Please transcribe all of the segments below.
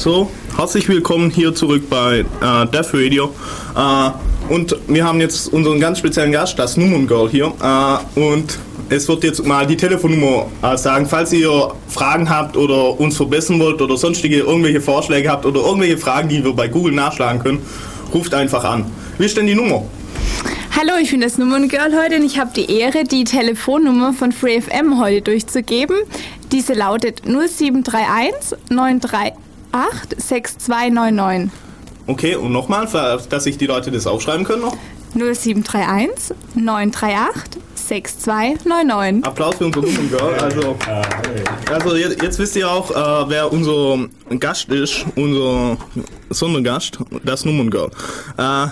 So, herzlich willkommen hier zurück bei äh, Death Radio. Äh, und wir haben jetzt unseren ganz speziellen Gast, das Nummern Girl hier. Äh, und es wird jetzt mal die Telefonnummer äh, sagen, falls ihr Fragen habt oder uns verbessern wollt oder sonstige irgendwelche Vorschläge habt oder irgendwelche Fragen, die wir bei Google nachschlagen können, ruft einfach an. Wie ist denn die Nummer? Hallo, ich bin das Nummerngirl heute und ich habe die Ehre, die Telefonnummer von FreeFM heute durchzugeben. Diese lautet 0731 938 6299. Okay, und nochmal, dass sich die Leute das aufschreiben können noch. 0731 938 6299. Applaus für unser Nummern Also, also jetzt, jetzt, wisst ihr auch, äh, wer unser Gast ist, unser Sondergast, das Nummerngirl. Äh,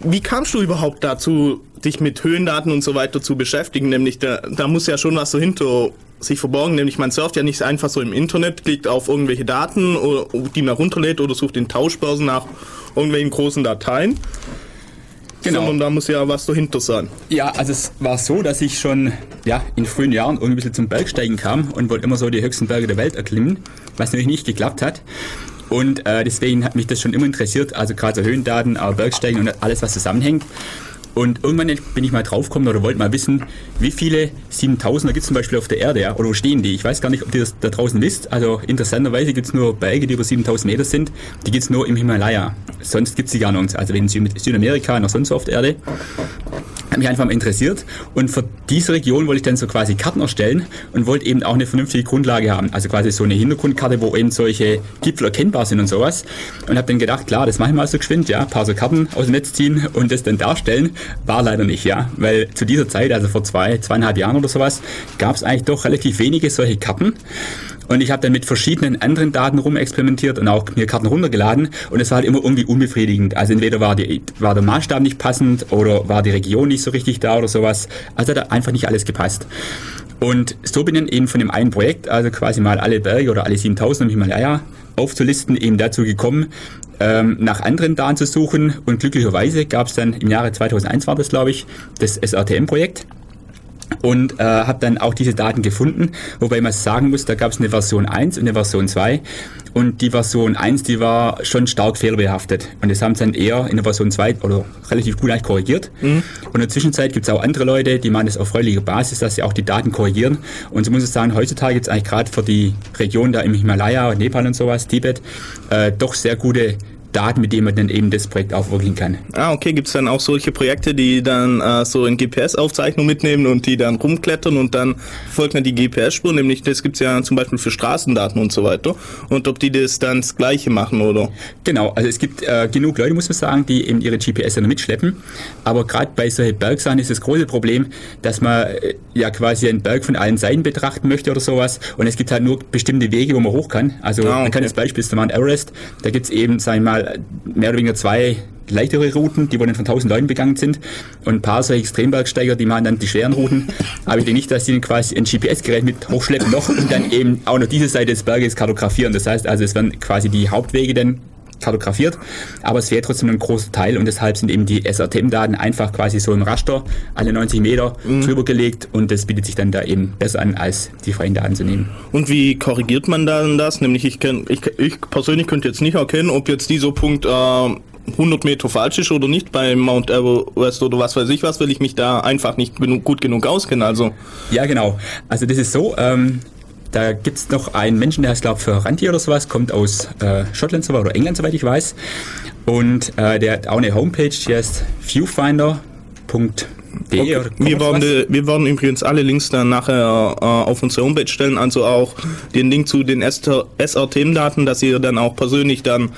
wie kamst du überhaupt dazu, dich mit Höhendaten und so weiter zu beschäftigen? Nämlich, da, da muss ja schon was dahinter sich verborgen, nämlich man surft ja nicht einfach so im Internet, klickt auf irgendwelche Daten, oder, die man runterlädt oder sucht in Tauschbörsen nach irgendwelchen großen Dateien. Genau. Sondern da muss ja was dahinter sein. Ja, also es war so, dass ich schon ja, in frühen Jahren irgendwie ein bisschen zum Bergsteigen kam und wollte immer so die höchsten Berge der Welt erklimmen, was natürlich nicht geklappt hat. Und äh, deswegen hat mich das schon immer interessiert, also gerade so Höhendaten, aber Bergsteigen und alles, was zusammenhängt. Und irgendwann bin ich mal draufgekommen oder wollte mal wissen, wie viele 7000er gibt es zum Beispiel auf der Erde, ja? oder wo stehen die? Ich weiß gar nicht, ob ihr das da draußen wisst. Also interessanterweise gibt es nur Berge, die über 7000 Meter sind. Die gibt es nur im Himalaya. Sonst gibt es die gar nicht. Also in Südamerika noch sonst auf der Erde mich einfach mal interessiert. Und für diese Region wollte ich dann so quasi Karten erstellen und wollte eben auch eine vernünftige Grundlage haben, also quasi so eine Hintergrundkarte, wo eben solche Gipfel erkennbar sind und sowas. Und habe dann gedacht, klar, das mache ich mal so geschwind, ja, ein paar so Karten aus dem Netz ziehen und das dann darstellen, war leider nicht, ja, weil zu dieser Zeit, also vor zwei, zweieinhalb Jahren oder sowas, gab es eigentlich doch relativ wenige solche Karten und ich habe dann mit verschiedenen anderen Daten rumexperimentiert und auch mir Karten runtergeladen. Und es war halt immer irgendwie unbefriedigend. Also entweder war, die, war der Maßstab nicht passend oder war die Region nicht so richtig da oder sowas. Also hat einfach nicht alles gepasst. Und so bin ich eben von dem einen Projekt, also quasi mal alle Berge oder alle 7000 im Himalaya aufzulisten, eben dazu gekommen, ähm, nach anderen Daten zu suchen. Und glücklicherweise gab es dann im Jahre 2001 war das, glaube ich, das SRTM-Projekt und äh, habe dann auch diese Daten gefunden, wobei man sagen muss, da gab es eine Version 1 und eine Version 2 und die Version 1, die war schon stark fehlerbehaftet. Und das haben sie dann eher in der Version 2 oder relativ gut eigentlich korrigiert. Mhm. und in der Zwischenzeit gibt es auch andere Leute, die machen das auf freiwilliger Basis, dass sie auch die Daten korrigieren. Und so muss ich sagen, heutzutage gibt es eigentlich gerade für die Region da im Himalaya, Nepal und sowas, Tibet, äh, doch sehr gute Daten, mit denen man dann eben das Projekt aufwirken kann. Ah, okay. Gibt es dann auch solche Projekte, die dann äh, so in GPS-Aufzeichnung mitnehmen und die dann rumklettern und dann folgt man die GPS-Spur, nämlich das gibt es ja zum Beispiel für Straßendaten und so weiter. Und ob die das dann das Gleiche machen, oder? Genau, also es gibt äh, genug Leute, muss man sagen, die eben ihre GPS dann mitschleppen. Aber gerade bei solchen Bergsachen ist das große Problem, dass man äh, ja quasi einen Berg von allen Seiten betrachten möchte oder sowas. Und es gibt halt nur bestimmte Wege, wo man hoch kann. Also ah, okay. man kann das Beispiel ist der Mount Everest, da gibt es eben, sagen wir mal, mal mehr oder weniger zwei leichtere Routen, die wohl von 1000 Leuten begangen sind. Und ein paar solche Extrembergsteiger, die machen dann die schweren Routen. Aber ich denke nicht, dass sie quasi ein GPS-Gerät mit hochschleppen noch und dann eben auch noch diese Seite des Berges kartografieren. Das heißt also, es werden quasi die Hauptwege dann kartografiert, aber es wäre trotzdem ein großer Teil und deshalb sind eben die SRTM-Daten einfach quasi so im Raster alle 90 Meter mhm. drüber gelegt und das bietet sich dann da eben besser an, als die freien Daten zu nehmen. Und wie korrigiert man dann das? Nämlich ich, kenn, ich, ich persönlich könnte jetzt nicht erkennen, ob jetzt dieser Punkt äh, 100 Meter falsch ist oder nicht bei Mount Everest oder was weiß ich was, weil ich mich da einfach nicht genug, gut genug auskenne. Also. Ja, genau. Also das ist so, ähm, da gibt es noch einen Menschen, der heißt, glaube ich, Ranti oder sowas, kommt aus äh, Schottland oder England, soweit ich weiß. Und äh, der hat auch eine Homepage, die heißt viewfinder.de. Okay. Wir, werden, wir werden übrigens alle Links dann nachher äh, auf unsere Homepage stellen, also auch den Link zu den SRTM-Daten, dass ihr dann auch persönlich dann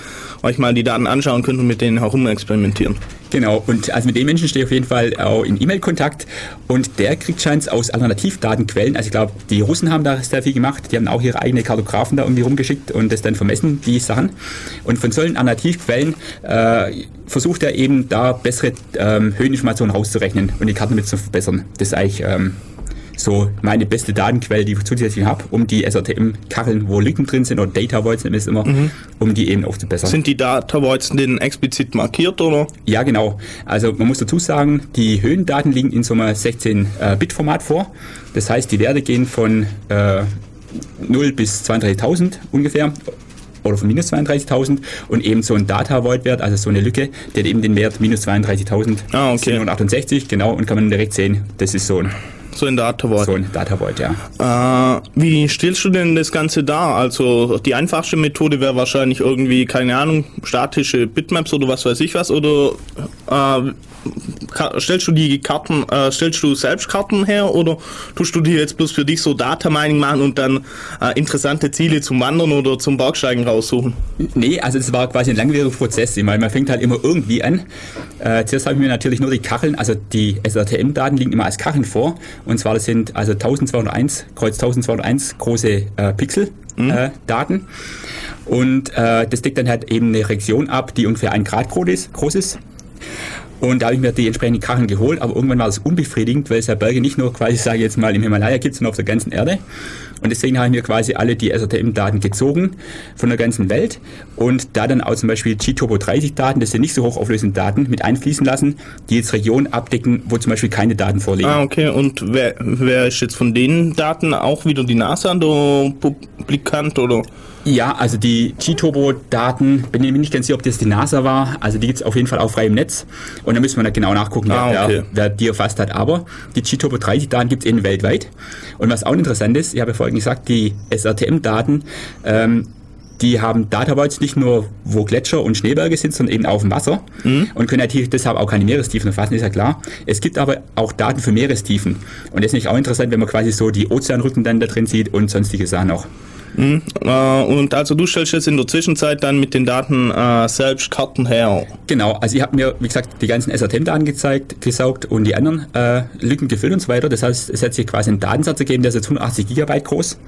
euch mal die Daten anschauen könnt und mit denen herum experimentieren. Genau, und also mit dem Menschen stehe ich auf jeden Fall auch in E-Mail-Kontakt und der kriegt scheint aus Alternativdatenquellen, also ich glaube, die Russen haben da sehr viel gemacht, die haben auch ihre eigenen Kartografen da irgendwie rumgeschickt und das dann vermessen, die Sachen. Und von solchen Alternativquellen äh, versucht er eben da bessere ähm, Höheninformationen rauszurechnen und die Karten mit zu verbessern. Das ist eigentlich ähm, so meine beste Datenquelle, die ich zusätzlich habe, um die SRTM-Kacheln, wo Lücken drin sind, oder Data Voids es immer, mhm. um die eben aufzubessern. Sind die Data Voids denn explizit markiert, oder? Ja, genau. Also man muss dazu sagen, die Höhendaten liegen in so einem 16-Bit-Format vor. Das heißt, die Werte gehen von äh, 0 bis 32.000 ungefähr oder von minus 32.000 und eben so ein Data Void Wert, also so eine Lücke, der hat eben den Wert minus 32.000 Ah, okay. 768, genau, und kann man direkt sehen, das ist so ein, So in Data Void. so ein Data Void, ja. Äh, wie stellst du denn das Ganze dar? Also die einfachste Methode wäre wahrscheinlich irgendwie, keine Ahnung, statische Bitmaps oder was weiß ich was, oder äh, stellst du die Karten, äh, stellst du selbst Karten her oder tust du dir jetzt bloß für dich so Data Mining machen und dann äh, interessante Ziele zum Wandern oder zum Bergsteigen raussuchen? Nee, also das war quasi ein langwieriger Prozess. Ich meine, man fängt halt immer irgendwie an. Äh, zuerst habe ich mir natürlich nur die Kacheln, also die SRTM-Daten liegen immer als Kacheln vor. Und zwar das sind also 1201, Kreuz 1201 große äh, Pixel-Daten. und äh, das deckt dann halt eben eine Region ab, die ungefähr ein Grad groß ist. Und da habe ich mir die entsprechenden Kacheln geholt, aber irgendwann war das unbefriedigend, weil es ja Berge nicht nur quasi, sage ich jetzt mal, im Himalaya gibt, sondern auf der ganzen Erde. Und deswegen habe ich mir quasi alle die SRTM-Daten gezogen von der ganzen Welt und da dann auch zum Beispiel G-Turbo 30 Daten, das sind nicht so hochauflösende Daten, mit einfließen lassen, die jetzt Regionen abdecken, wo zum Beispiel keine Daten vorliegen. Ah, okay. Und wer, wer ist jetzt von den Daten auch wieder die NASA der Publikant oder? Ja, also die G-Turbo-Daten, bin ich mir nicht ganz sicher, ob das die NASA war. Also die gibt's auf jeden Fall auch frei im Netz. Und da müssen wir dann genau nachgucken, Ah, wer, okay. wer, wer die erfasst hat. Aber die G-Turbo 30-Daten gibt's eben weltweit. Und was auch interessant ist, ich habe ja vorhin gesagt, die SRTM-Daten, ähm, die haben Data Voids nicht nur, wo Gletscher und Schneeberge sind, sondern eben auch auf dem Wasser und können natürlich deshalb auch keine Meerestiefen erfassen, ist ja klar. Es gibt aber auch Daten für Meerestiefen. Und das ist nicht auch interessant, wenn man quasi so die Ozeanrücken dann da drin sieht und sonstige Sachen auch. Äh, und also du stellst jetzt in der Zwischenzeit dann mit den Daten äh, selbst Karten her. Genau, also ich habe mir, wie gesagt, die ganzen SRTM-Daten gezeigt, gesaugt und die anderen äh, Lücken gefüllt und so weiter. Das heißt, es hat sich quasi einen Datensatz ergeben, der ist jetzt 180 Gigabyte groß,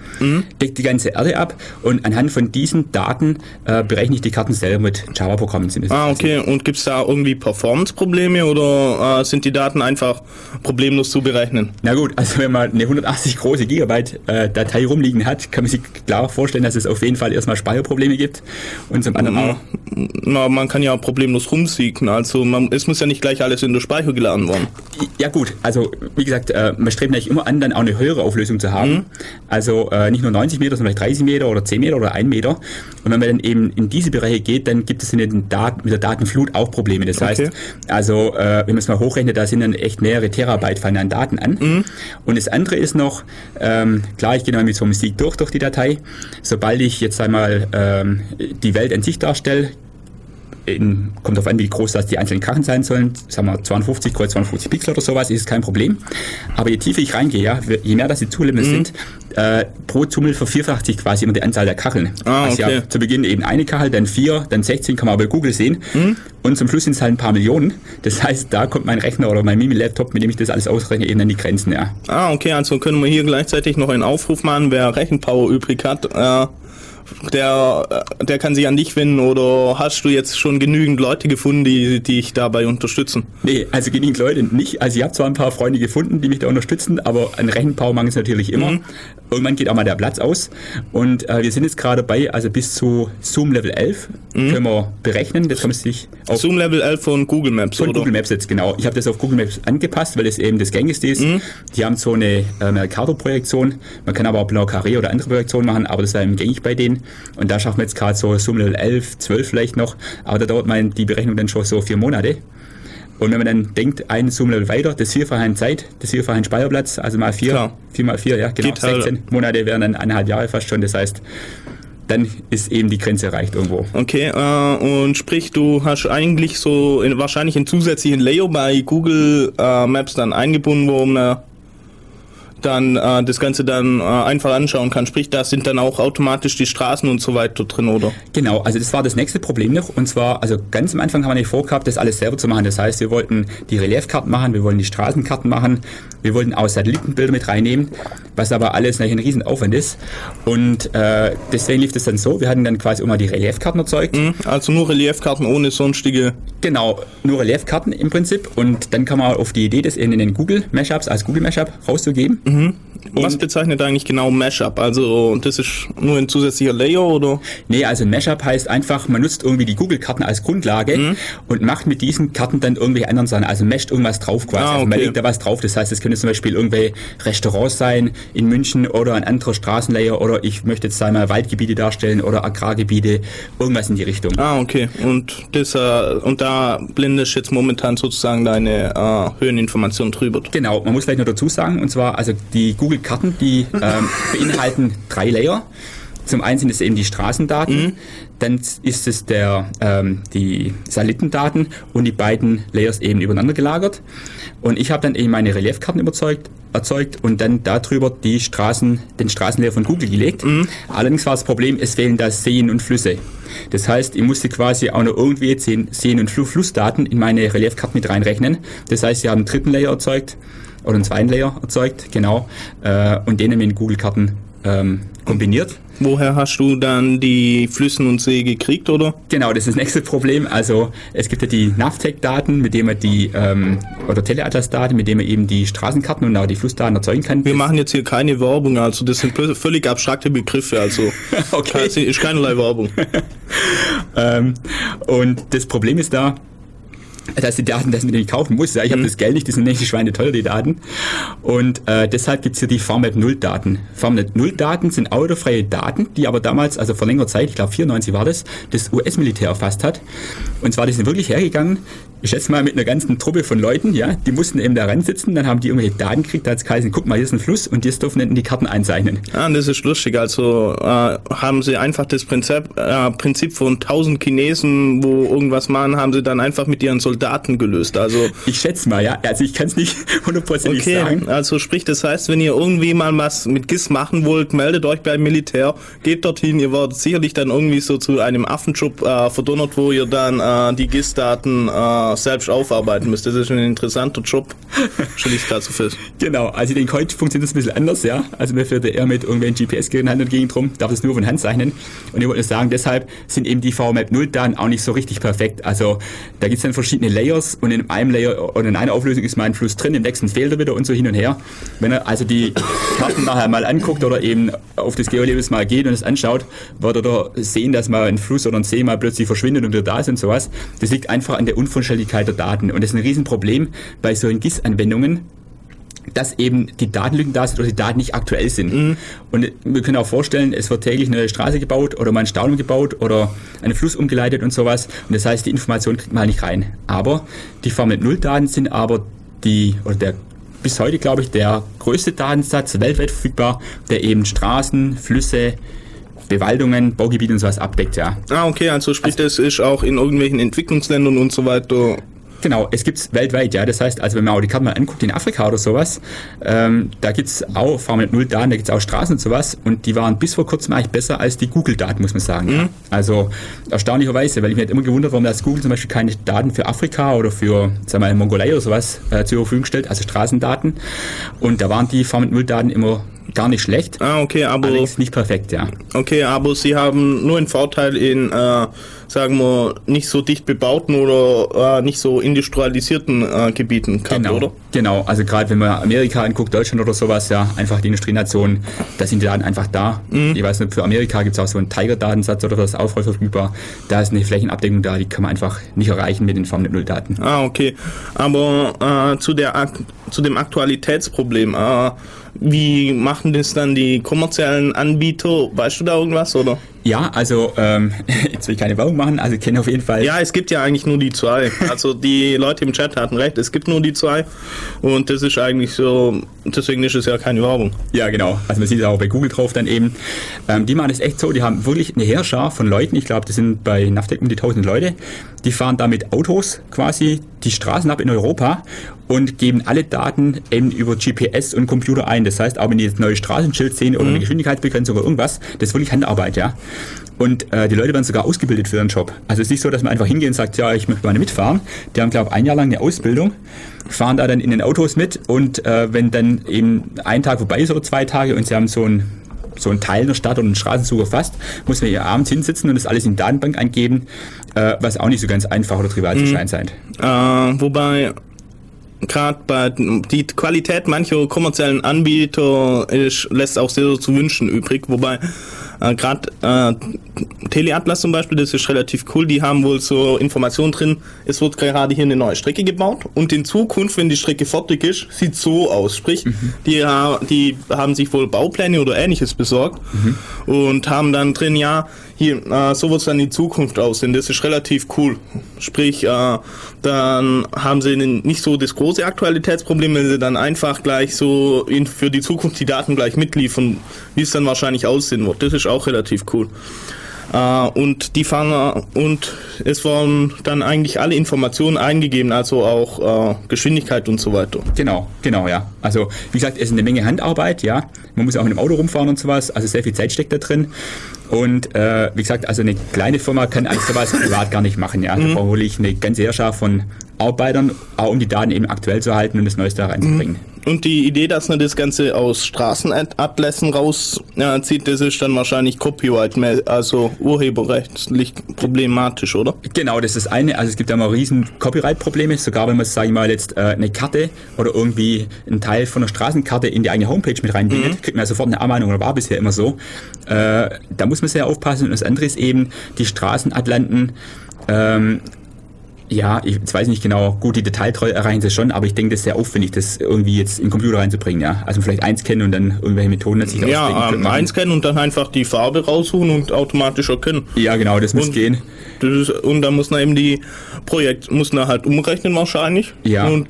deckt die ganze Erde ab und anhand von diesen Daten äh, berechne ich die Karten selber mit Java-Programmen. es Ah, okay. Und gibt's da irgendwie Performance-Probleme oder äh, sind die Daten einfach problemlos zu berechnen? Na gut, also wenn man eine 180 große Gigabyte Datei rumliegen hat, kann man sich klar vorstellen, dass es auf jeden Fall erstmal Speicherprobleme gibt und zum anderen auch Na, man kann ja problemlos rumsiegen. Also man, es muss ja nicht gleich alles in der Speicher geladen werden. Ja gut, also wie gesagt, äh, man strebt natürlich immer an, dann auch eine höhere Auflösung zu haben. Also äh, nicht nur 90 Meter, sondern vielleicht 30 Meter oder 10 Meter oder 1 Meter. Und wenn man dann eben in diese Bereiche geht, dann gibt es in den Daten, mit der Datenflut auch Probleme. Das heißt, Okay. also äh, wenn man es mal hochrechnet, da sind dann echt mehrere Terabyte fallen an Daten an. Und das andere ist noch, ähm, klar, ich gehe mal mit so einem Sieg durch, durch die Datei. Sobald ich jetzt einmal ähm, die Welt an sich darstelle, in, kommt darauf an, wie groß das die einzelnen Karten sein sollen. Sagen wir 52 kreuz 52 Pixel oder sowas, ist kein Problem. Aber je tiefer ich reingehe, ja, je mehr das die Zulimits sind, äh, pro Zummel vervierfacht sich quasi immer die Anzahl der Kacheln. Ah, Also okay. habe zu Beginn eben eine Kachel, dann vier, dann 16, kann man aber bei Google sehen. Und zum Schluss sind es halt ein paar Millionen. Das heißt, da kommt mein Rechner oder mein Mimi-Laptop, mit dem ich das alles ausrechne, eben an die Grenzen, ja. Ah, okay, also können wir hier gleichzeitig noch einen Aufruf machen, wer Rechenpower übrig hat. Äh, der, äh, der kann sich an dich wenden oder hast du jetzt schon genügend Leute gefunden, die, die dich dabei unterstützen? Nee, also genügend Leute nicht. Also ich habe zwar ein paar Freunde gefunden, die mich da unterstützen, aber ein Rechenpower mangelt es natürlich immer. Irgendwann geht auch mal der Platz aus. Und äh, wir sind jetzt gerade bei, also bis zu Zoom Level 11 können wir berechnen. Das kann man sich auf Zoom Level 11 von Google Maps, von oder? Google Maps jetzt, genau. Ich habe das auf Google Maps angepasst, weil es eben das gängigste ist. Die haben so eine äh, Mercator-Projektion. Man kann aber auch Blanc Carré oder andere Projektionen machen, aber das war eben gängig bei denen. Und da schaffen wir jetzt gerade so Level 11, 12 vielleicht noch. Aber da dauert mein, die Berechnung dann schon so vier Monate. Und wenn man dann denkt, ein Zoom-Level weiter, das Vierfache an Zeit, das Vierfache an Speicherplatz, also mal vier, Klar. vier mal vier, ja, genau, Geht halt. 16 Monate wären dann eineinhalb Jahre fast schon. Das heißt, dann ist eben die Grenze erreicht irgendwo. Okay, äh, und sprich, du hast eigentlich so in, wahrscheinlich einen zusätzlichen Layer bei Google äh, Maps dann eingebunden, wo man dann äh, das Ganze dann äh, einfach anschauen kann. Sprich, da sind dann auch automatisch die Straßen und so weiter drin, oder? Genau, also das war das nächste Problem noch. Und zwar, also ganz am Anfang haben wir nicht vorgehabt, das alles selber zu machen. Das heißt, wir wollten die Reliefkarten machen, wir wollten die Straßenkarten machen, wir wollten auch Satellitenbilder mit reinnehmen, was aber alles natürlich ein Riesenaufwand ist. Und äh, deswegen lief das dann so, wir hatten dann quasi immer die Reliefkarten erzeugt. Hm? Also nur Reliefkarten ohne sonstige. Genau, nur Reliefkarten im Prinzip. Und dann kam man auf die Idee, das in den Google Mashups als Google Mashup rauszugeben. Was bezeichnet eigentlich genau Mashup? Also das ist nur ein zusätzlicher Layer oder? Nee, also Mashup heißt einfach, man nutzt irgendwie die Google-Karten als Grundlage mhm. und macht mit diesen Karten dann irgendwelche anderen Sachen. Also mescht irgendwas drauf quasi. Ah, okay. also man legt da was drauf. Das heißt, es könnte zum Beispiel irgendwelche Restaurants sein in München oder ein anderer Straßenlayer oder ich möchte jetzt einmal Waldgebiete darstellen oder Agrargebiete, irgendwas in die Richtung. Ah, okay. Und das äh, und da blendest jetzt momentan sozusagen deine äh, Höheninformation drüber. Genau, man muss vielleicht noch dazu sagen, und zwar, also die Google-Karten, die ähm, beinhalten drei Layer. Zum einen sind es eben die Straßendaten, mhm. dann ist es der, ähm, die Satellitendaten und die beiden Layers eben übereinander gelagert. Und ich habe dann eben meine Reliefkarten überzeugt, erzeugt und dann darüber die Straßen, den Straßenlayer von Google gelegt. Mhm. Allerdings war das Problem, es fehlen da Seen und Flüsse. Das heißt, ich musste quasi auch noch irgendwie Seen- und Flussdaten in meine Reliefkarte mit reinrechnen. Das heißt, sie haben einen dritten Layer erzeugt oder einen zweiten Layer erzeugt, genau, äh, und den in Google-Karten ähm, kombiniert. Woher hast du dann die Flüssen und See gekriegt, oder? Genau, das ist das nächste Problem. Also es gibt ja die NAVTEC-Daten, mit denen man die, ähm, oder Teleatlas-Daten, mit denen man eben die Straßenkarten und auch die Flussdaten erzeugen kann. Wir das machen jetzt hier keine Werbung, also das sind völlig abstrakte Begriffe, also okay. ist keinerlei Werbung. ähm, und das Problem ist da, dass die Daten, dass man die kaufen muss. Ja, ich habe mhm. das Geld nicht, die sind nicht Schweine teuer, die Daten. Und äh, deshalb gibt's hier die Farmnet 0 Daten. Farmnet 0 Daten sind autofreie Daten, die aber damals, also vor längerer Zeit, ich glaube 94 war das, das US-Militär erfasst hat. Und zwar, die sind wirklich hergegangen, ich schätze mal mit einer ganzen Truppe von Leuten, ja, die mussten eben da sitzen, dann haben die irgendwelche Daten gekriegt, da hat es geheißen, guck mal, hier ist ein Fluss und jetzt dürfen die Karten einzeichnen. Ah, das ist lustig, also äh, haben sie einfach das Prinzip, äh, Prinzip von tausend Chinesen, wo irgendwas machen, haben sie dann einfach mit ihren Soldaten gelöst, also... Ich schätze mal, ja, also ich kann es nicht hundertprozentig okay, sagen. also sprich, das heißt, wenn ihr irgendwie mal was mit GIS machen wollt, meldet euch beim Militär, geht dorthin, ihr werdet sicherlich dann irgendwie so zu einem Affenschub äh, verdonnert, wo ihr dann äh, die GIS-Daten äh, selbst aufarbeiten müsst. Das ist ein interessanter Job. Stelle ich gerade so fest. Genau, also ich denke, heute funktioniert das ein bisschen anders, ja. Also mir fährt eher mit irgendwelchen GPS-Geräten Hand und Gegend rum, darf das nur von Hand zeichnen. Und ich wollte sagen, deshalb sind eben die VMAP 0 Daten auch nicht so richtig perfekt. Also da gibt es dann verschiedene Layers und in einem Layer oder in einer Auflösung ist mal ein Fluss drin, im nächsten fehlt er wieder und so hin und her. Wenn er also die Karten nachher mal anguckt oder eben auf das Geolabels mal geht und es anschaut, wird er da sehen, dass mal ein Fluss oder ein See mal plötzlich verschwindet und wieder da ist und sowas. Das liegt einfach an der Unvollständigkeit Verfügbarkeit der Daten. Und das ist ein Riesenproblem bei solchen GIS-Anwendungen, dass eben die Datenlücken da sind oder die Daten nicht aktuell sind. Mhm. Und wir können auch vorstellen, es wird täglich eine Straße gebaut oder mal ein Staunen gebaut oder einen Fluss umgeleitet und sowas. Und das heißt, die Information kriegt man halt nicht rein. Aber die Formel 0 Daten sind aber die, oder der bis heute, glaube ich, der größte Datensatz weltweit verfügbar, der eben Straßen, Flüsse, Bewaldungen, Baugebiete und sowas abdeckt, ja. Ah, okay, also sprich, also, das ist auch in irgendwelchen Entwicklungsländern und so weiter Genau, es gibt's weltweit, ja. Das heißt, also wenn man auch die Karte mal anguckt in Afrika oder sowas, ähm, da gibt's auch Formel 0 Daten, da gibt's auch Straßen und sowas und die waren bis vor kurzem eigentlich besser als die Google-Daten, muss man sagen. Mhm. Ja. Also erstaunlicherweise, weil ich mir halt immer gewundert, warum das Google zum Beispiel keine Daten für Afrika oder für, sagen wir mal, Mongolei oder sowas äh, zur Verfügung stellt, also Straßendaten. Und da waren die Formel 0 Daten immer gar nicht schlecht. Ah, okay, aber. Allerdings nicht perfekt, ja. Okay, aber sie haben nur einen Vorteil in, äh, sagen wir, nicht so dicht bebauten oder äh, nicht so industrialisierten äh, Gebieten gehabt, genau, oder? Genau, also gerade wenn man Amerika anguckt, Deutschland oder sowas, ja, einfach die Industrienation, da sind die Daten einfach da. Mhm. Ich weiß nicht, für Amerika gibt es auch so einen Tiger-Datensatz oder was auch voll verfügbar. Da ist eine Flächenabdeckung da, die kann man einfach nicht erreichen mit den Farmnet 0 Daten. Ah, okay. Aber äh, zu, der, zu dem Aktualitätsproblem, äh, wie machen das dann die kommerziellen Anbieter? Weißt du da irgendwas, oder? Ja, also ähm, jetzt will ich keine Werbung machen, also ich kenne auf jeden Fall. Ja, es gibt ja eigentlich nur die zwei. Also die Leute im Chat hatten recht, es gibt nur die zwei und das ist eigentlich so, deswegen ist es ja keine Werbung. Ja, genau. Also man sieht es auch bei Google drauf dann eben. Ähm, die machen das echt so, die haben wirklich eine Heerschar von Leuten, ich glaube, das sind bei Navtec um die 1000 Leute, die fahren da mit Autos quasi die Straßen ab in Europa und geben alle Daten eben über GPS und Computer ein. Das heißt, auch wenn die jetzt neue Straßenschild sehen oder mhm. eine Geschwindigkeitsbegrenzung oder irgendwas, das ist wirklich Handarbeit, ja. Und äh, die Leute werden sogar ausgebildet für ihren Job. Also es ist nicht so, dass man einfach hingeht und sagt, ja, ich möchte mal mitfahren. Die haben, glaube ich, ein Jahr lang eine Ausbildung, fahren da dann in den Autos mit und äh, wenn dann eben ein Tag vorbei ist oder zwei Tage und sie haben so ein so ein Teil der Stadt oder einen Straßenzug erfasst, muss man hier abends hinsitzen und das alles in die Datenbank eingeben, äh, was auch nicht so ganz einfach oder trivial zu mhm. sein scheint. Äh, wobei gerade bei die Qualität mancher kommerziellen Anbieter ist, lässt auch sehr zu wünschen übrig, wobei äh, gerade äh, Teleatlas zum Beispiel, das ist relativ cool, die haben wohl so Informationen drin, es wird gerade hier eine neue Strecke gebaut und in Zukunft, wenn die Strecke fertig ist, sieht so aus. Sprich, mhm. die, die haben sich wohl Baupläne oder ähnliches besorgt mhm. und haben dann drin, ja, hier, äh, so wird es dann in Zukunft aussehen. Das ist relativ cool. Sprich, äh, dann haben sie nicht so das große Aktualitätsproblem, wenn sie dann einfach gleich so in, für die Zukunft die Daten gleich mitliefern, wie es dann wahrscheinlich aussehen wird. Das ist auch relativ cool. Äh, und die fangen und es wurden dann eigentlich alle Informationen eingegeben, also auch äh, Geschwindigkeit und so weiter. Genau, genau, ja. Also wie gesagt, es ist eine Menge Handarbeit, ja. Man muss auch mit dem Auto rumfahren und sowas, also sehr viel Zeit steckt da drin. Und äh, wie gesagt, also eine kleine Firma kann alles sowas privat gar nicht machen, ja. Da mhm. brauche ich eine ganze Herrschaft von Arbeitern, auch um die Daten eben aktuell zu halten und das Neueste da reinzubringen. Mhm. Und die Idee, dass man das Ganze aus Straßenatlassen rauszieht, das ist dann wahrscheinlich Copyright, also urheberrechtlich problematisch, oder? Genau, das ist das eine. Also es gibt ja mal riesen Copyright-Probleme, sogar wenn man, sage ich mal, jetzt äh, eine Karte oder irgendwie einen Teil von einer Straßenkarte in die eigene Homepage mit reinbindet, mhm. kriegt man ja sofort eine Abmahnung oder war bisher immer so. Äh, da muss man sehr aufpassen. Und das andere ist eben, die Straßenatlanten ähm, ja, ich weiß nicht genau, gut, die Detailtreue erreichen sie schon, aber ich denke, das ist sehr aufwendig, das irgendwie jetzt in den Computer reinzubringen, ja. Also vielleicht eins kennen und dann irgendwelche Methoden sich Ja, ähm, eins kennen und dann einfach die Farbe raussuchen und automatisch erkennen. Ja, genau, das muss gehen. Das ist, und dann muss man eben die Projekt, muss man halt umrechnen wahrscheinlich. Ja. Und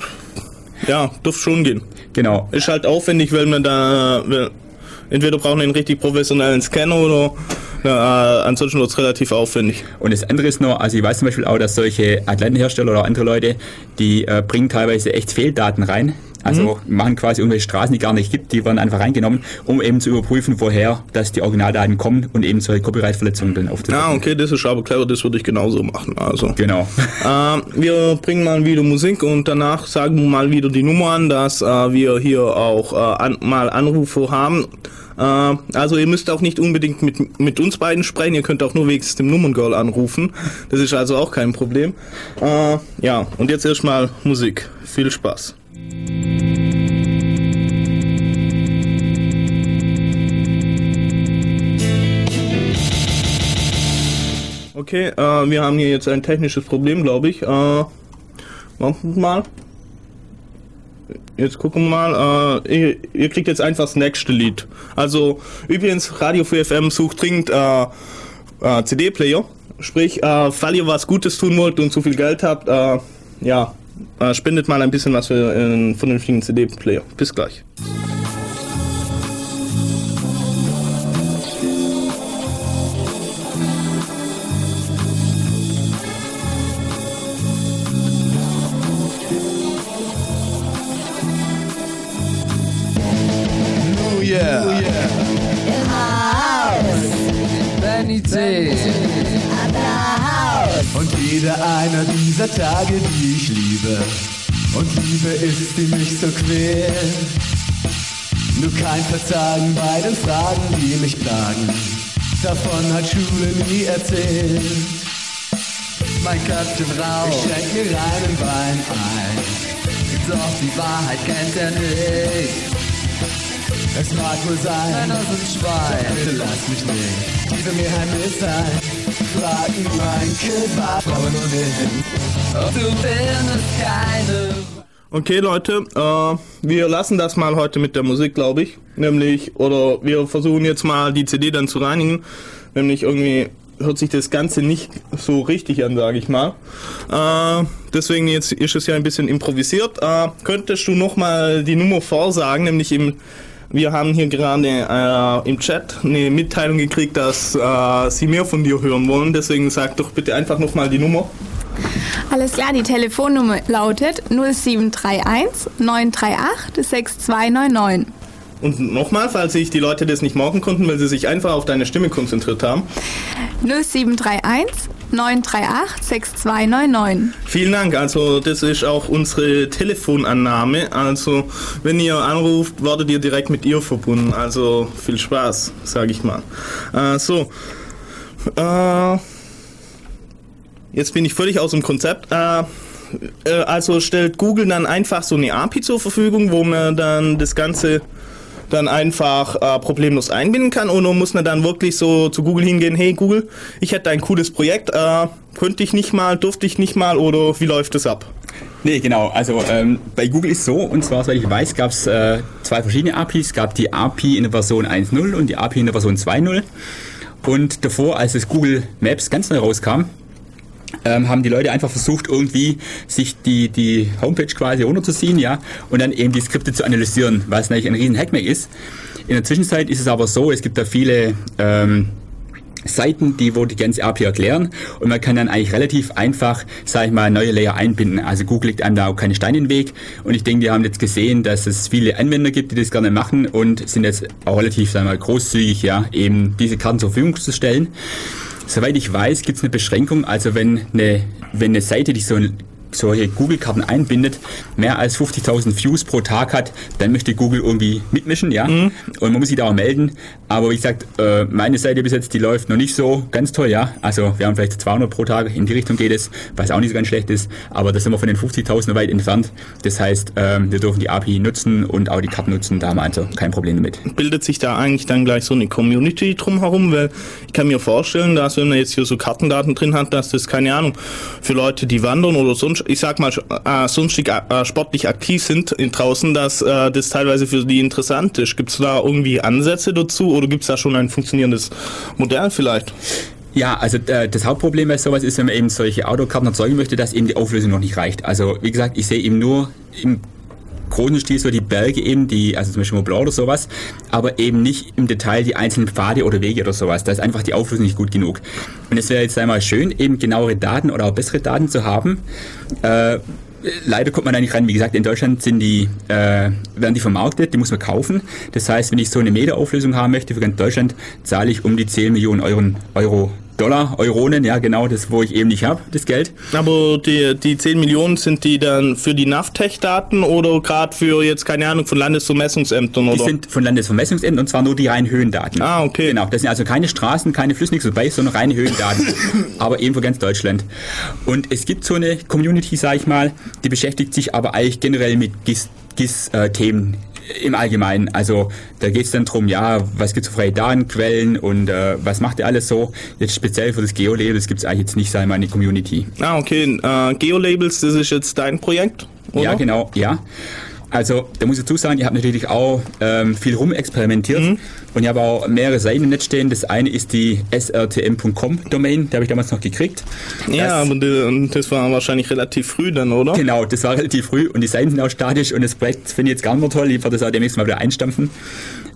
ja, dürfte schon gehen. Genau. Ist halt aufwendig, weil man da, entweder braucht man einen richtig professionellen Scanner oder äh, ansonsten wird es relativ aufwendig. Und das andere ist noch, also ich weiß zum Beispiel auch, dass solche Atlantenhersteller oder andere Leute, die äh, bringen teilweise echt Fehldaten rein. Also mhm. machen quasi irgendwelche Straßen, die gar nicht gibt, die werden einfach reingenommen, um eben zu überprüfen, woher dass die Originaldaten kommen und eben solche Copyright-Verletzungen dann aufzudecken. Ah, okay, das ist aber clever, das würde ich genauso machen. Also. Genau. Äh, wir bringen mal wieder Musik und danach sagen wir mal wieder die Nummer an, dass äh, wir hier auch äh, an, mal Anrufe haben. Äh, also ihr müsst auch nicht unbedingt mit, mit uns beiden sprechen, ihr könnt auch nur wenigstens dem Nummerngirl anrufen. Das ist also auch kein Problem. Äh, ja, und jetzt erstmal Musik. Viel Spaß. Okay, äh, wir haben hier jetzt ein technisches Problem, glaube ich. Äh, warten wir mal. Jetzt gucken wir mal, äh, ihr, ihr, kriegt jetzt einfach das nächste Lied. Also übrigens, Radio 4 FM sucht dringend äh, äh, CD-Player. Sprich, äh, falls ihr was Gutes tun wollt und zu viel Geld habt, äh, ja, spendet mal ein bisschen was für einen vernünftigen CD-Player. Bis gleich. Und jeder einer dieser Tage, die ich liebe. Und Liebe ist, die mich so quält. Nur kein Verzagen bei den Fragen, die mich plagen. Davon hat Schule nie erzählt. Mein Köpfchen raucht, ich schenk mir reinen Wein ein. Doch die Wahrheit kennt er nicht. Es mag wohl sein, ein aus dem Schwein. Bitte lass mich nicht, diese Geheimnis sein. Fragen mein war Frauen und hin. Du findest keine. Okay, Leute, äh, wir lassen das mal heute mit der Musik, glaube ich. Nämlich, oder wir versuchen jetzt mal die CD dann zu reinigen. Nämlich irgendwie hört sich das Ganze nicht so richtig an, sage ich mal. Äh, deswegen jetzt ist es ja ein bisschen improvisiert. Äh, könntest du nochmal die Nummer vorsagen, nämlich im wir haben hier gerade äh, im Chat eine Mitteilung gekriegt, dass äh, Sie mehr von dir hören wollen. Deswegen sag doch bitte einfach nochmal die Nummer. Alles klar, die Telefonnummer lautet 0731 938 6299. Und nochmal, falls sich die Leute das nicht morgen konnten, weil sie sich einfach auf deine Stimme konzentriert haben. 0731 938 6299. Vielen Dank. Also das ist auch unsere Telefonannahme. Also wenn ihr anruft, werdet ihr direkt mit ihr verbunden. Also viel Spaß, sage ich mal. Äh, so. Äh, jetzt bin ich völlig aus dem Konzept. Äh, äh, also stellt Google dann einfach so eine API zur Verfügung, wo man dann das Ganze dann einfach äh, problemlos einbinden kann oder muss man dann wirklich so zu Google hingehen, hey Google, ich hätte ein cooles Projekt, äh, könnte ich nicht mal, durfte ich nicht mal oder wie läuft das ab? Nee, genau. Also ähm, bei Google ist so, und zwar, soweit ich weiß, gab es äh, zwei verschiedene APIs. Es gab die API in der Version 1.0 und die API in der Version 2.0. Und davor, als das Google Maps ganz neu rauskam, ähm, haben die Leute einfach versucht, irgendwie sich die, die Homepage quasi runterzuziehen, ja, und dann eben die Skripte zu analysieren, was natürlich ein riesen Hackmack ist. In der Zwischenzeit ist es aber so, es gibt da viele ähm, Seiten, die wo die ganze API erklären und man kann dann eigentlich relativ einfach, sage ich mal, neue Layer einbinden. Also Google legt einem da auch keine Steine in den Weg und ich denke, die haben jetzt gesehen, dass es viele Anwender gibt, die das gerne machen und sind jetzt auch relativ, sagen wir mal, großzügig, ja, eben diese Karten zur Verfügung zu stellen. Soweit ich weiß, gibt es eine Beschränkung. Also wenn eine, wenn eine Seite, die so solche Google-Karten einbindet, mehr als 50.000 Views pro Tag hat, dann möchte Google irgendwie mitmischen, ja. Mhm. Und man muss sich da auch melden. Aber wie gesagt, äh, meine Seite bis jetzt, die läuft noch nicht so ganz toll, ja. Also wir haben vielleicht 200 pro Tag, in die Richtung geht es, was auch nicht so ganz schlecht ist. Aber da sind wir von den 50.000 weit entfernt. Das heißt, ähm, wir dürfen die API nutzen und auch die Karten nutzen. Da haben wir also kein Problem damit. Bildet sich da eigentlich dann gleich so eine Community drumherum? Weil ich kann mir vorstellen, dass wenn man jetzt hier so Kartendaten drin hat, dass das, keine Ahnung, für Leute, die wandern oder sonst ich sag mal, äh, sonstig äh, sportlich aktiv sind in draußen, dass äh, das teilweise für die interessant ist. Gibt es da irgendwie Ansätze dazu oder gibt es da schon ein funktionierendes Modell vielleicht? Ja, also äh, das Hauptproblem bei sowas ist, wenn man eben solche Autokarten erzeugen möchte, dass eben die Auflösung noch nicht reicht. Also wie gesagt, ich sehe eben nur im großen Stil so die Berge eben, die, also zum Beispiel Mont oder sowas, aber eben nicht im Detail die einzelnen Pfade oder Wege oder sowas. Da ist einfach die Auflösung nicht gut genug. Und es wäre jetzt einmal schön, eben genauere Daten oder auch bessere Daten zu haben. Äh, leider kommt man da nicht rein. Wie gesagt, in Deutschland sind die, äh, werden die vermarktet, die muss man kaufen. Das heißt, wenn ich so eine Meterauflösung haben möchte für ganz Deutschland, zahle ich um die 10 Millionen Euro, Euro Dollar, Euronen, ja genau, das wo ich eben nicht habe, das Geld. Aber die, die 10 Millionen sind die dann für die NAVTech-Daten oder gerade für jetzt, keine Ahnung, von Landesvermessungsämtern? Oder? Die sind von Landesvermessungsämtern und zwar nur die reinen Höhendaten. Ah, okay. Genau, das sind also keine Straßen, keine Flüsse, nichts dabei, sondern reine Höhendaten. aber eben für ganz Deutschland. Und es gibt so eine Community, sag ich mal, die beschäftigt sich aber eigentlich generell mit GIS-Themen. GIS, äh, im Allgemeinen. Also da geht es dann darum, ja, was gibt es für freie Datenquellen und äh, was macht ihr alles so? Jetzt speziell für das Geolabels gibt es eigentlich jetzt nicht, sagen wir mal, eine Community. Ah, okay. Äh, Geolabels, das ist jetzt dein Projekt? Oder? Ja, genau, ja. Also, da muss ich dazu sagen, ich habe natürlich auch ähm, viel rumexperimentiert mhm. und ich habe auch mehrere Seiten im Netz stehen. Das eine ist die srtm.com-Domain, die habe ich damals noch gekriegt. Ja, das, aber das war wahrscheinlich relativ früh dann, oder? Genau, das war relativ früh und die Seiten sind auch statisch und das Projekt finde ich jetzt gar nicht mehr toll. Ich werde das auch demnächst mal wieder einstampfen.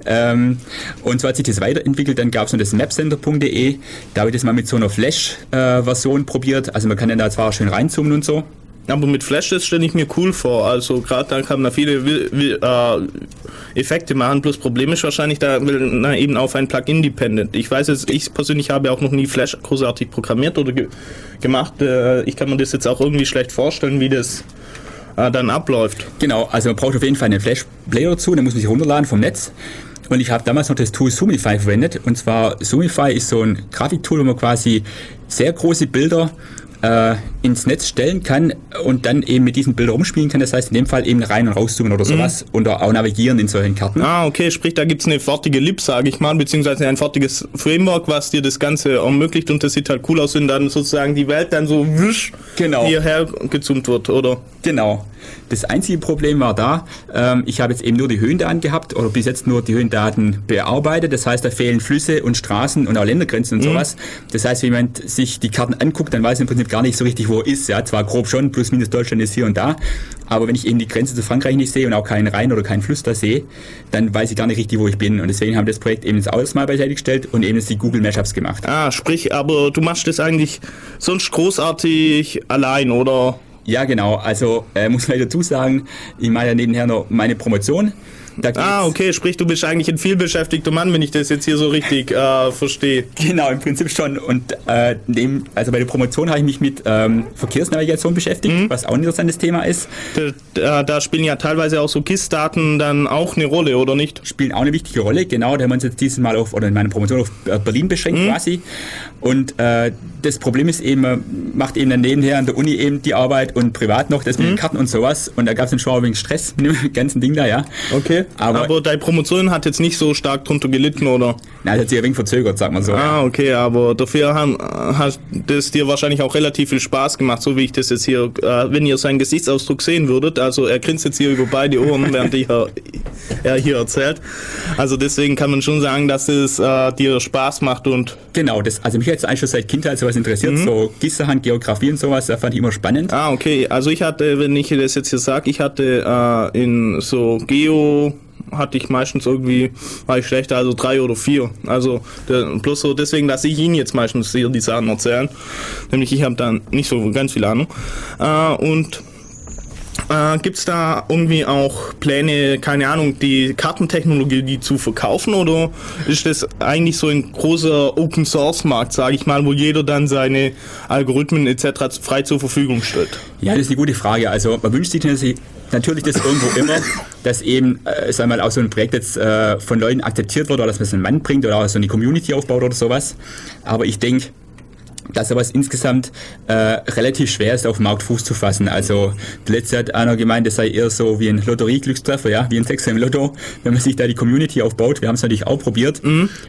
Ähm, und so hat sich das weiterentwickelt. Dann gab es noch das mapcenter.de. Da habe ich das mal mit so einer Flash-Version äh, probiert. Also man kann dann da zwar schön reinzoomen und so. Aber mit Flash, das stelle ich mir cool vor. Also gerade da kann man viele äh, Effekte machen. Plus Problem ist wahrscheinlich, da will na, eben auf ein Plugin dependent. Ich weiß jetzt, ich persönlich habe auch noch nie Flash großartig programmiert oder ge gemacht. Äh, ich kann mir das jetzt auch irgendwie schlecht vorstellen, wie das äh, dann abläuft. Genau, also man braucht auf jeden Fall einen Flash-Player dazu, den muss man sich runterladen vom Netz. Und ich habe damals noch das Tool Zoomify verwendet. Und zwar Zoomify ist so ein Grafiktool, wo man quasi sehr große Bilder äh, ins Netz stellen kann und dann eben mit diesen Bildern rumspielen kann. Das heißt, in dem Fall eben rein und rauszoomen oder sowas mhm. und auch navigieren in solchen Karten. Ah, okay, sprich, da gibt's eine fertige Lib, sage ich mal, beziehungsweise ein fertiges Framework, was dir das Ganze ermöglicht und das sieht halt cool aus, wenn dann sozusagen die Welt dann so wisch genau. hierher gezoomt wird, oder? Genau. Das einzige Problem war da, ähm, ich habe jetzt eben nur die Höhendaten gehabt oder bis jetzt nur die Höhendaten bearbeitet. Das heißt, da fehlen Flüsse und Straßen und auch Ländergrenzen und mhm. sowas. Das heißt, wenn jemand sich die Karten anguckt, dann weiß er im Prinzip gar nicht so richtig, wo er ist. Ja, zwar grob schon, plus minus Deutschland ist hier und da. Aber wenn ich eben die Grenze zu Frankreich nicht sehe und auch keinen Rhein oder keinen Fluss da sehe, dann weiß ich gar nicht richtig, wo ich bin. Und deswegen haben wir das Projekt eben jetzt alles mal beiseite gestellt und eben jetzt die Google Mashups gemacht. Ah, sprich, aber du machst das eigentlich sonst großartig allein, oder? Ja, genau. Also äh, muss man dazu sagen, ich mache ja nebenher noch meine Promotion Ah, okay, sprich, du bist eigentlich ein vielbeschäftigter Mann, wenn ich das jetzt hier so richtig äh, verstehe. Genau, im Prinzip schon. Und äh, neben, also bei der Promotion habe ich mich mit ähm, Verkehrsnavigation beschäftigt, Mhm. was auch ein interessantes Thema ist. Da, da, da spielen ja teilweise auch so KISS-Daten dann auch eine Rolle, oder nicht? Spielen auch eine wichtige Rolle. Genau, da haben wir uns jetzt dieses Mal auf, oder in meiner Promotion auf äh, Berlin beschränkt Mhm. quasi. Und äh, das Problem ist eben, man macht eben dann nebenher an der Uni eben die Arbeit und privat noch das mit Mhm. den Karten und sowas. Und da gab es dann schon ein wenig Stress mit dem ganzen Ding da, ja. Okay. Aber- Aber, deine Promotion hat jetzt nicht so stark drunter gelitten, oder? Na, das hat sich ein wenig verzögert, sagen wir so. Ah, okay, aber dafür haben, hat das dir wahrscheinlich auch relativ viel Spaß gemacht, so wie ich das jetzt hier, äh, wenn ihr seinen Gesichtsausdruck sehen würdet. Also er grinst jetzt hier über beide Ohren, während ich, äh, er hier erzählt. Also deswegen kann man schon sagen, dass es äh, dir Spaß macht und Genau, das, also mich hat es eigentlich schon seit Kindheit sowas interessiert, so Gießerhand, Geografie und sowas, das fand ich immer spannend. Ah, okay. Also ich hatte, wenn ich das jetzt hier sage, ich hatte äh, in so Geo hatte ich meistens irgendwie, war ich schlechter, also drei oder vier. Also bloß so deswegen, dass ich Ihnen jetzt meistens hier die Sachen erzählen. Nämlich ich habe dann nicht so ganz viel Ahnung. Äh, und äh, Gibt es da irgendwie auch Pläne, keine Ahnung, die Kartentechnologie die zu verkaufen oder ist das eigentlich so ein großer Open Source Markt, sage ich mal, wo jeder dann seine Algorithmen etc. frei zur Verfügung stellt? Ja, das ist eine gute Frage. Also man wünscht sich natürlich das irgendwo immer, dass eben, äh, sagen mal, auch so ein Projekt jetzt äh, von Leuten akzeptiert wird oder dass man es in den Mann bringt oder auch so eine Community aufbaut oder sowas. Aber ich denke, dass sowas insgesamt äh, relativ schwer ist, auf dem Markt Fuß zu fassen. Also letzte hat einer gemeint, es sei eher so wie ein Lotterie-Glückstreffer, ja, wie ein Sechser im Lotto, wenn man sich da die Community aufbaut. Wir haben es natürlich auch probiert.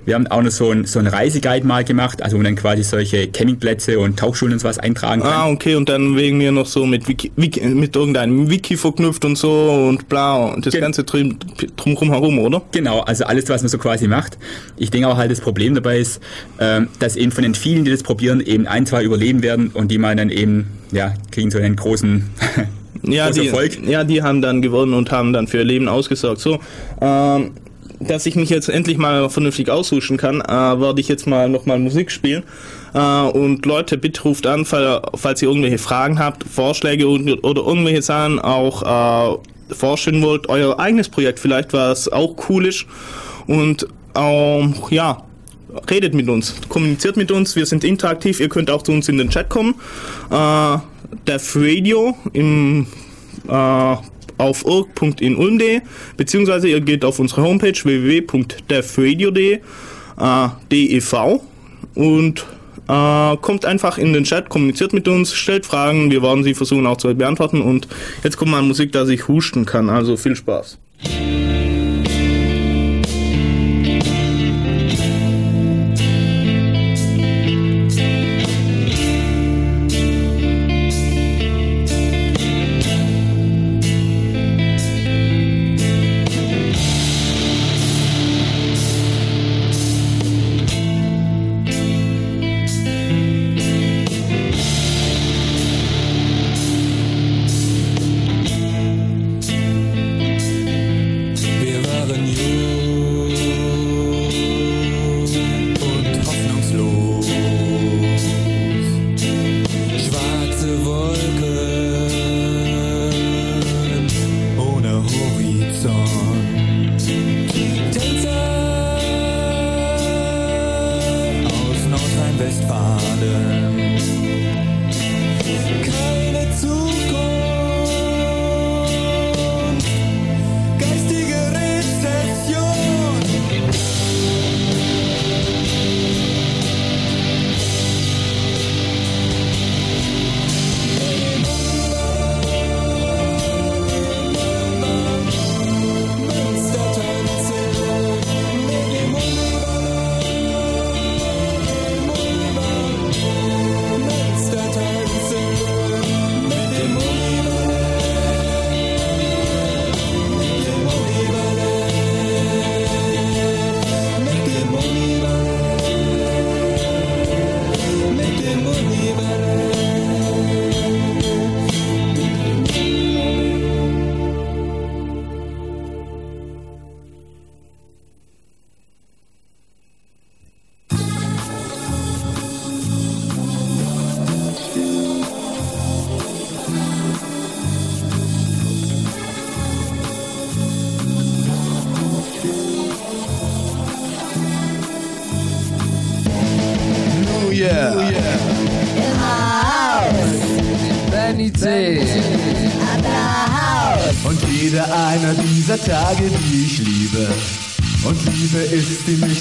Wir haben auch noch so ein, so ein Reiseguide mal gemacht, also wo man dann quasi solche Campingplätze und Tauchschulen und sowas eintragen kann. Ah, okay, und dann wegen mir noch so mit Wiki, Wiki, mit irgendeinem Wiki verknüpft und so und bla und das Gen- ganze drum, drumherum herum, oder? Genau, also alles, was man so quasi macht. Ich denke auch halt, das Problem dabei ist, ähm, dass eben von den vielen, die das probieren, eben ein, zwei überleben werden und die mal dann eben, ja, kriegen so einen großen Ja, die, Erfolg. ja, die haben dann gewonnen und haben dann für ihr Leben ausgesorgt. So, ähm, dass ich mich jetzt endlich mal vernünftig aushuschen kann, äh, werde ich jetzt mal nochmal Musik spielen. Äh, und Leute, bitte ruft an, fall, falls ihr irgendwelche Fragen habt, Vorschläge und, oder irgendwelche Sachen auch äh, vorstellen wollt, euer eigenes Projekt vielleicht, was auch cool ist. Und ähm, ja, redet mit uns, kommuniziert mit uns, wir sind interaktiv, ihr könnt auch zu uns in den Chat kommen. Äh, Def Radio im, äh, auf org.inulm.de beziehungsweise ihr geht auf unsere Homepage www.defradio.de äh, DEV und äh, kommt einfach in den Chat, kommuniziert mit uns, stellt Fragen, wir werden sie versuchen auch zu beantworten und jetzt kommt mal Musik, dass ich husten kann, also viel Spaß.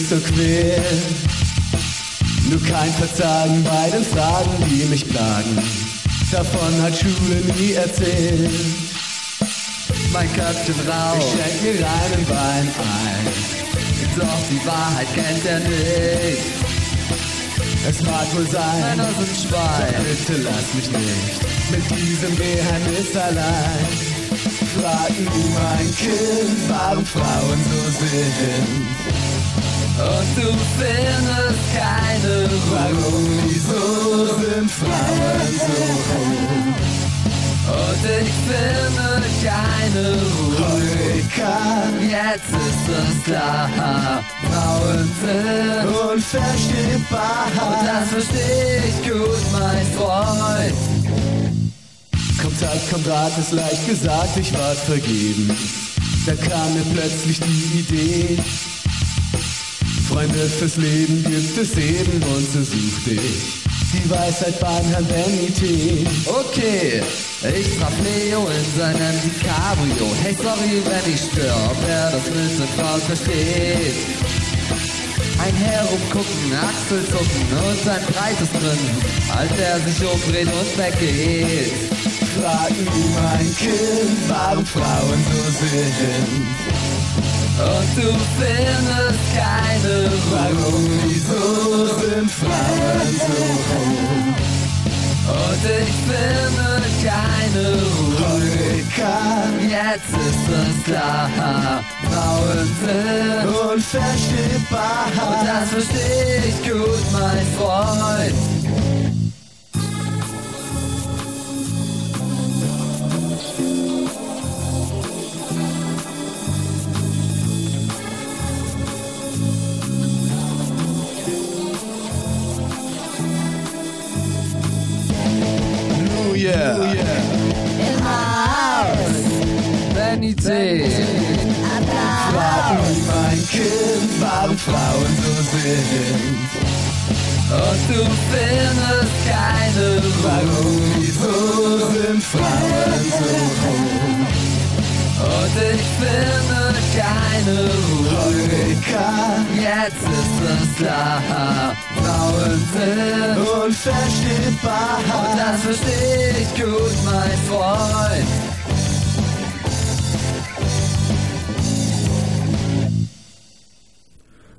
So quält. Nur kein Verzagen bei den Fragen, die mich plagen. Davon hat Schule nie erzählt. Mein Köpfchen raucht, ich schenk mir reinen Wein ein. Doch die Wahrheit kennt er nicht. Es mag wohl sein, Männer sind Schwein. Doch bitte lass mich nicht mit diesem Geheimnis allein. Fragen wie mein Kind, warum Frauen so sind. Und du findest keine Ruhe. Warum, wieso sind Frauen so hoch? Und ich finde keine Ruhe. Eureka. Jetzt ist es klar. Frauen sind unverstehbar. Und das verstehe ich gut, mein Freund. Kommt Tag, kommt Rat, ist leicht gesagt, ich ward vergeben. Da kam mir plötzlich die Idee. Freunde fürs Leben gibt es eben und so suchte ich die Weisheit beim Herrn Benny T. Okay, ich traf Leo in seinem DiCaprio. Hey, sorry, wenn ich stör, wer das mit den Frauen versteht. Ein Herumgucken, Achselzucken und ein breites Grinsen, als er sich umdreht und weggeht. Fragen wie mein Kind, warum Frauen so sind. Und du findest keine Ruhe. Warum, wieso sind Frauen so hoch? Und ich finde keine Ruhe. Eureka. Jetzt ist es klar. Frauen sind unverstehbar. Und das verstehe ich gut, mein Freund. Year. Im Haus. Benny T. Fragen wie mein Kind, warum Frauen so sind. Und du findest keine. Warum, wieso sind Frauen so hoch? Und ich finde keine Ruhe. Jetzt ist es klar. Frauen sind unverstehbar. Und das verstehe ich gut, mein Freund.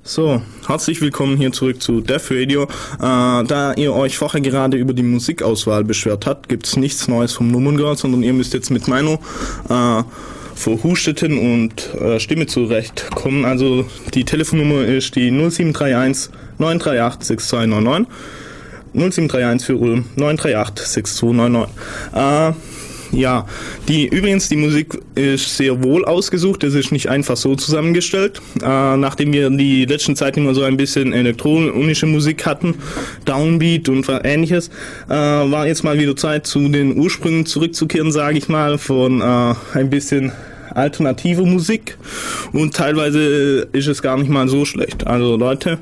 So, herzlich willkommen hier zurück zu Def Radio. Äh, da ihr euch vorher gerade über die Musikauswahl beschwert habt, gibt's nichts Neues vom Nummern sondern ihr müsst jetzt mit meiner äh, verhusteten und äh, Stimme zurechtkommen. Also die Telefonnummer ist die 0731 938 6299. 0731 für Ulm 938 6299. Äh, ja, die übrigens die Musik ist sehr wohl ausgesucht. Es ist nicht einfach so zusammengestellt. Äh, nachdem wir die letzten Zeit immer so ein bisschen elektronische Musik hatten, Downbeat und ähnliches, äh, war jetzt mal wieder Zeit, zu den Ursprüngen zurückzukehren, sage ich mal, von äh, ein bisschen alternative Musik. Und teilweise ist es gar nicht mal so schlecht. Also Leute,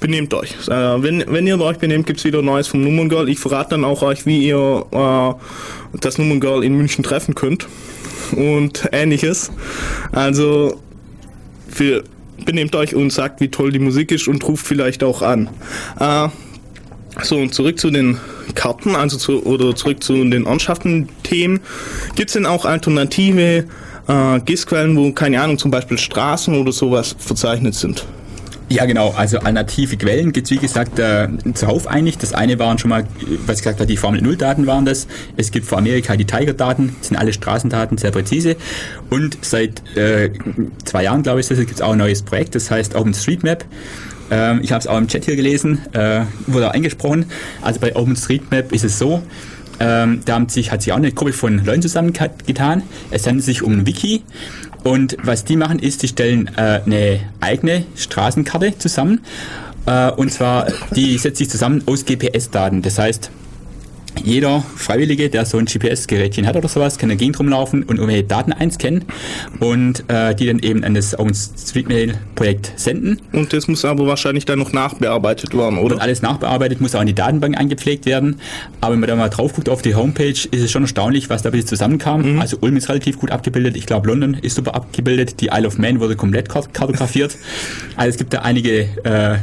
benehmt euch. Äh, wenn, wenn ihr euch benehmt, gibt's wieder Neues vom Nummern Girl. Ich verrate dann auch euch, wie ihr äh, das Nummern Girl in München treffen könnt und ähnliches. Also für, benehmt euch und sagt, wie toll die Musik ist und ruft vielleicht auch an. Äh, so, und zurück zu den Karten, also zu, oder zurück zu den Ortschaften-Themen. Gibt's denn auch alternative äh, GIS-Quellen, wo, keine Ahnung, zum Beispiel Straßen oder sowas verzeichnet sind? Ja, genau. Also alternative Quellen gibt es, wie gesagt, äh, zuhauf eigentlich. Das eine waren schon mal, was gesagt habe, die Formel-0-Daten waren das. Es gibt für Amerika die Tiger-Daten, sind alle Straßendaten, sehr präzise. Und seit äh, zwei Jahren, glaube ich, gibt es auch ein neues Projekt, das heißt OpenStreetMap. Ähm, ich habe es auch im Chat hier gelesen, äh, wurde auch eingesprochen. Also bei OpenStreetMap ist es so, ähm, da haben sich, hat sich auch eine Gruppe von Leuten zusammengetan. Es handelt sich um ein Wiki. Und was die machen ist, die stellen äh, eine eigene Straßenkarte zusammen. Äh, und zwar, die setzt sich zusammen aus GPS-Daten. Das heißt, jeder Freiwillige, der so ein GPS-Gerätchen hat oder sowas, kann dagegen drum laufen und irgendwelche Daten einscannen und äh, die dann eben an das OpenStreetMail-Projekt senden. Und das muss aber wahrscheinlich dann noch nachbearbeitet werden, oder? Wird alles nachbearbeitet, muss auch in die Datenbank eingepflegt werden. Aber wenn man da mal drauf guckt auf die Homepage, ist es schon erstaunlich, was da bis zusammenkam. Mhm. Also Ulm ist relativ gut abgebildet. Ich glaube, London ist super abgebildet. Die Isle of Man wurde komplett kartografiert. also es gibt da einige äh,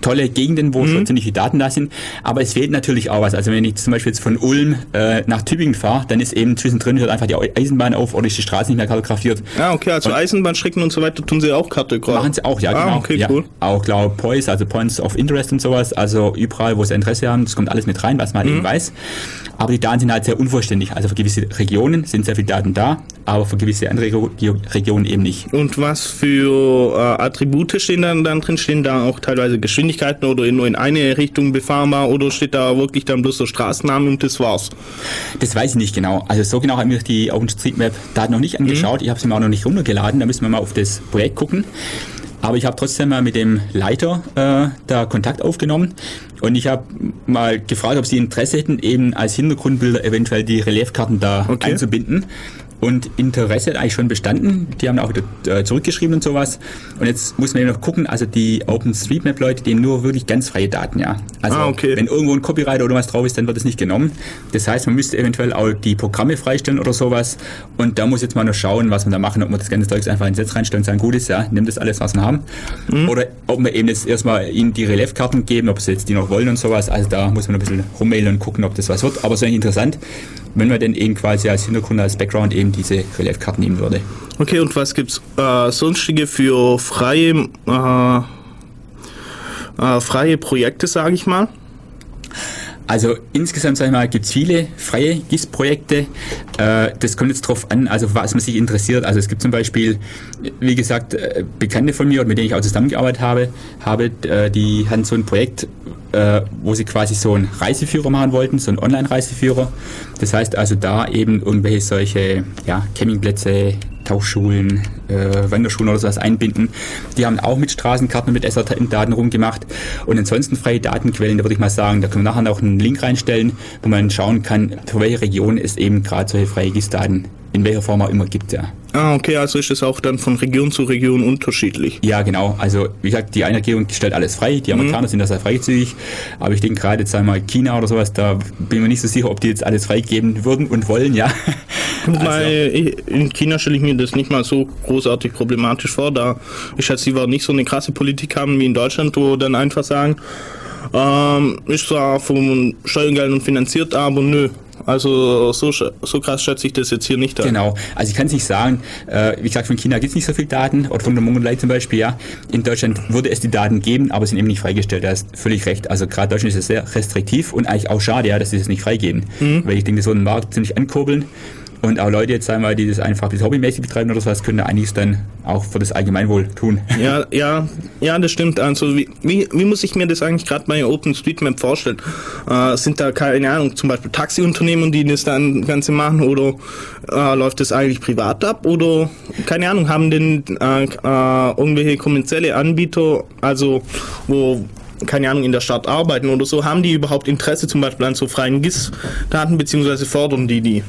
tolle Gegenden, wo mhm. schon ziemlich viele Daten da sind. Aber es fehlt natürlich auch was. Also wenn ich zum Beispiel jetzt von Ulm äh, nach Tübingen fahre, dann ist eben zwischendrin hört einfach die Eisenbahn auf oder ist die Straße nicht mehr kartografiert. Ah, okay, also und Eisenbahnstrecken und so weiter tun sie auch kartografiert. Machen sie auch, ja, ah, genau. Okay, ja. cool. Auch glaube POIs, also Points of Interest und sowas, also überall, wo sie Interesse haben, das kommt alles mit rein, was man mhm. eben weiß. Aber die Daten sind halt sehr unvollständig. Also für gewisse Regionen sind sehr viele Daten da, aber für gewisse andere Regionen eben nicht. Und was für äh, Attribute stehen dann, dann drin? Stehen da auch teilweise Geschwindigkeiten oder nur in eine Richtung befahrbar oder steht da wirklich dann bloß der Straßenname und das war's? Das weiß ich nicht genau. Also so genau haben wir die OpenStreetMap-Daten noch nicht angeschaut. Mhm. Ich habe sie mir auch noch nicht runtergeladen. Da müssen wir mal auf das Projekt gucken. Aber ich habe trotzdem mal mit dem Leiter äh, da Kontakt aufgenommen und ich habe mal gefragt, ob sie Interesse hätten, eben als Hintergrundbilder eventuell die Reliefkarten da okay. einzubinden. Und Interesse hat eigentlich schon bestanden. Die haben auch äh, zurückgeschrieben und sowas. Und jetzt muss man eben noch gucken, also die OpenStreetMap-Leute, die nur wirklich ganz freie Daten, ja. Also ah, okay. wenn irgendwo ein Copyright oder was drauf ist, dann wird es nicht genommen. Das heißt, man müsste eventuell auch die Programme freistellen oder sowas. Und da muss jetzt mal noch schauen, was man da machen, ob man das ganze Zeug einfach ins Netz reinstellen und sagen, gut ist, ja, nimm das alles, was wir haben. Mhm. Oder ob wir eben jetzt erstmal ihnen die Reliefkarten geben, ob sie jetzt die noch wollen und sowas. Also da muss man ein bisschen rummailen und gucken, ob das was wird. Aber es ist eigentlich interessant wenn man denn eben quasi als Hintergrund, als Background eben diese Reliefkarten nehmen würde. Okay, und was gibt es äh, sonstige für freie, äh, äh, freie Projekte, sage ich mal? Also insgesamt gibt es viele freie GIS-Projekte. Äh, das kommt jetzt drauf an, also was man sich interessiert. Also es gibt zum Beispiel, wie gesagt, äh, Bekannte von mir, mit denen ich auch zusammengearbeitet habe, habe äh, die hatten so ein Projekt, wo sie quasi so einen Reiseführer machen wollten, so einen Online-Reiseführer. Das heißt also da eben irgendwelche solche ja, Campingplätze, Tauchschulen, äh, Wanderschulen oder sowas einbinden. Die haben auch mit Straßenkarten und mit SRT-Daten rumgemacht. Und ansonsten freie Datenquellen, da würde ich mal sagen, da können wir nachher auch einen Link reinstellen, wo man schauen kann, für welche Region es eben gerade solche freie GIS-Daten in welcher Form auch immer gibt, ja. Ah, okay, also ist es auch dann von Region zu Region unterschiedlich. Ja, genau. Also wie gesagt, die eine Regierung stellt alles frei, die Amerikaner mhm. sind da sehr freizügig, aber ich denke gerade jetzt einmal China oder sowas, da bin ich mir nicht so sicher, ob die jetzt alles freigeben würden und wollen, ja. Also. Weil in China stelle ich mir das nicht mal so großartig problematisch vor, da ich schätze, sie war nicht so eine krasse Politik haben wie in Deutschland, wo dann einfach sagen, ähm, ist zwar von Steuergeldern finanziert, aber nö, also so, so krass schätze ich das jetzt hier nicht an. Genau, also ich kann es nicht sagen, äh, wie gesagt, von China gibt es nicht so viele Daten, oder von der Mongolei zum Beispiel, ja. In Deutschland würde es die Daten geben, aber sind eben nicht freigestellt, da ist völlig recht. Also gerade Deutschland ist es sehr restriktiv und eigentlich auch schade, ja, dass sie das nicht freigeben. Mhm. Weil ich denke, so einen Markt ziemlich ankurbeln und auch Leute jetzt sagen wir, die das einfach bis hobbymäßig betreiben oder sowas, können einiges dann auch für das Allgemeinwohl tun. Ja, ja, ja, das stimmt. Also wie, wie, wie muss ich mir das eigentlich gerade bei OpenStreetMap vorstellen? Äh, sind da keine Ahnung, zum Beispiel Taxiunternehmen, die das dann Ganze machen oder äh, läuft das eigentlich privat ab oder keine Ahnung, haben denn äh, äh, irgendwelche kommerzielle Anbieter, also wo keine Ahnung, in der Stadt arbeiten oder so, haben die überhaupt Interesse zum Beispiel an so freien GIS-Daten, beziehungsweise fordern die die?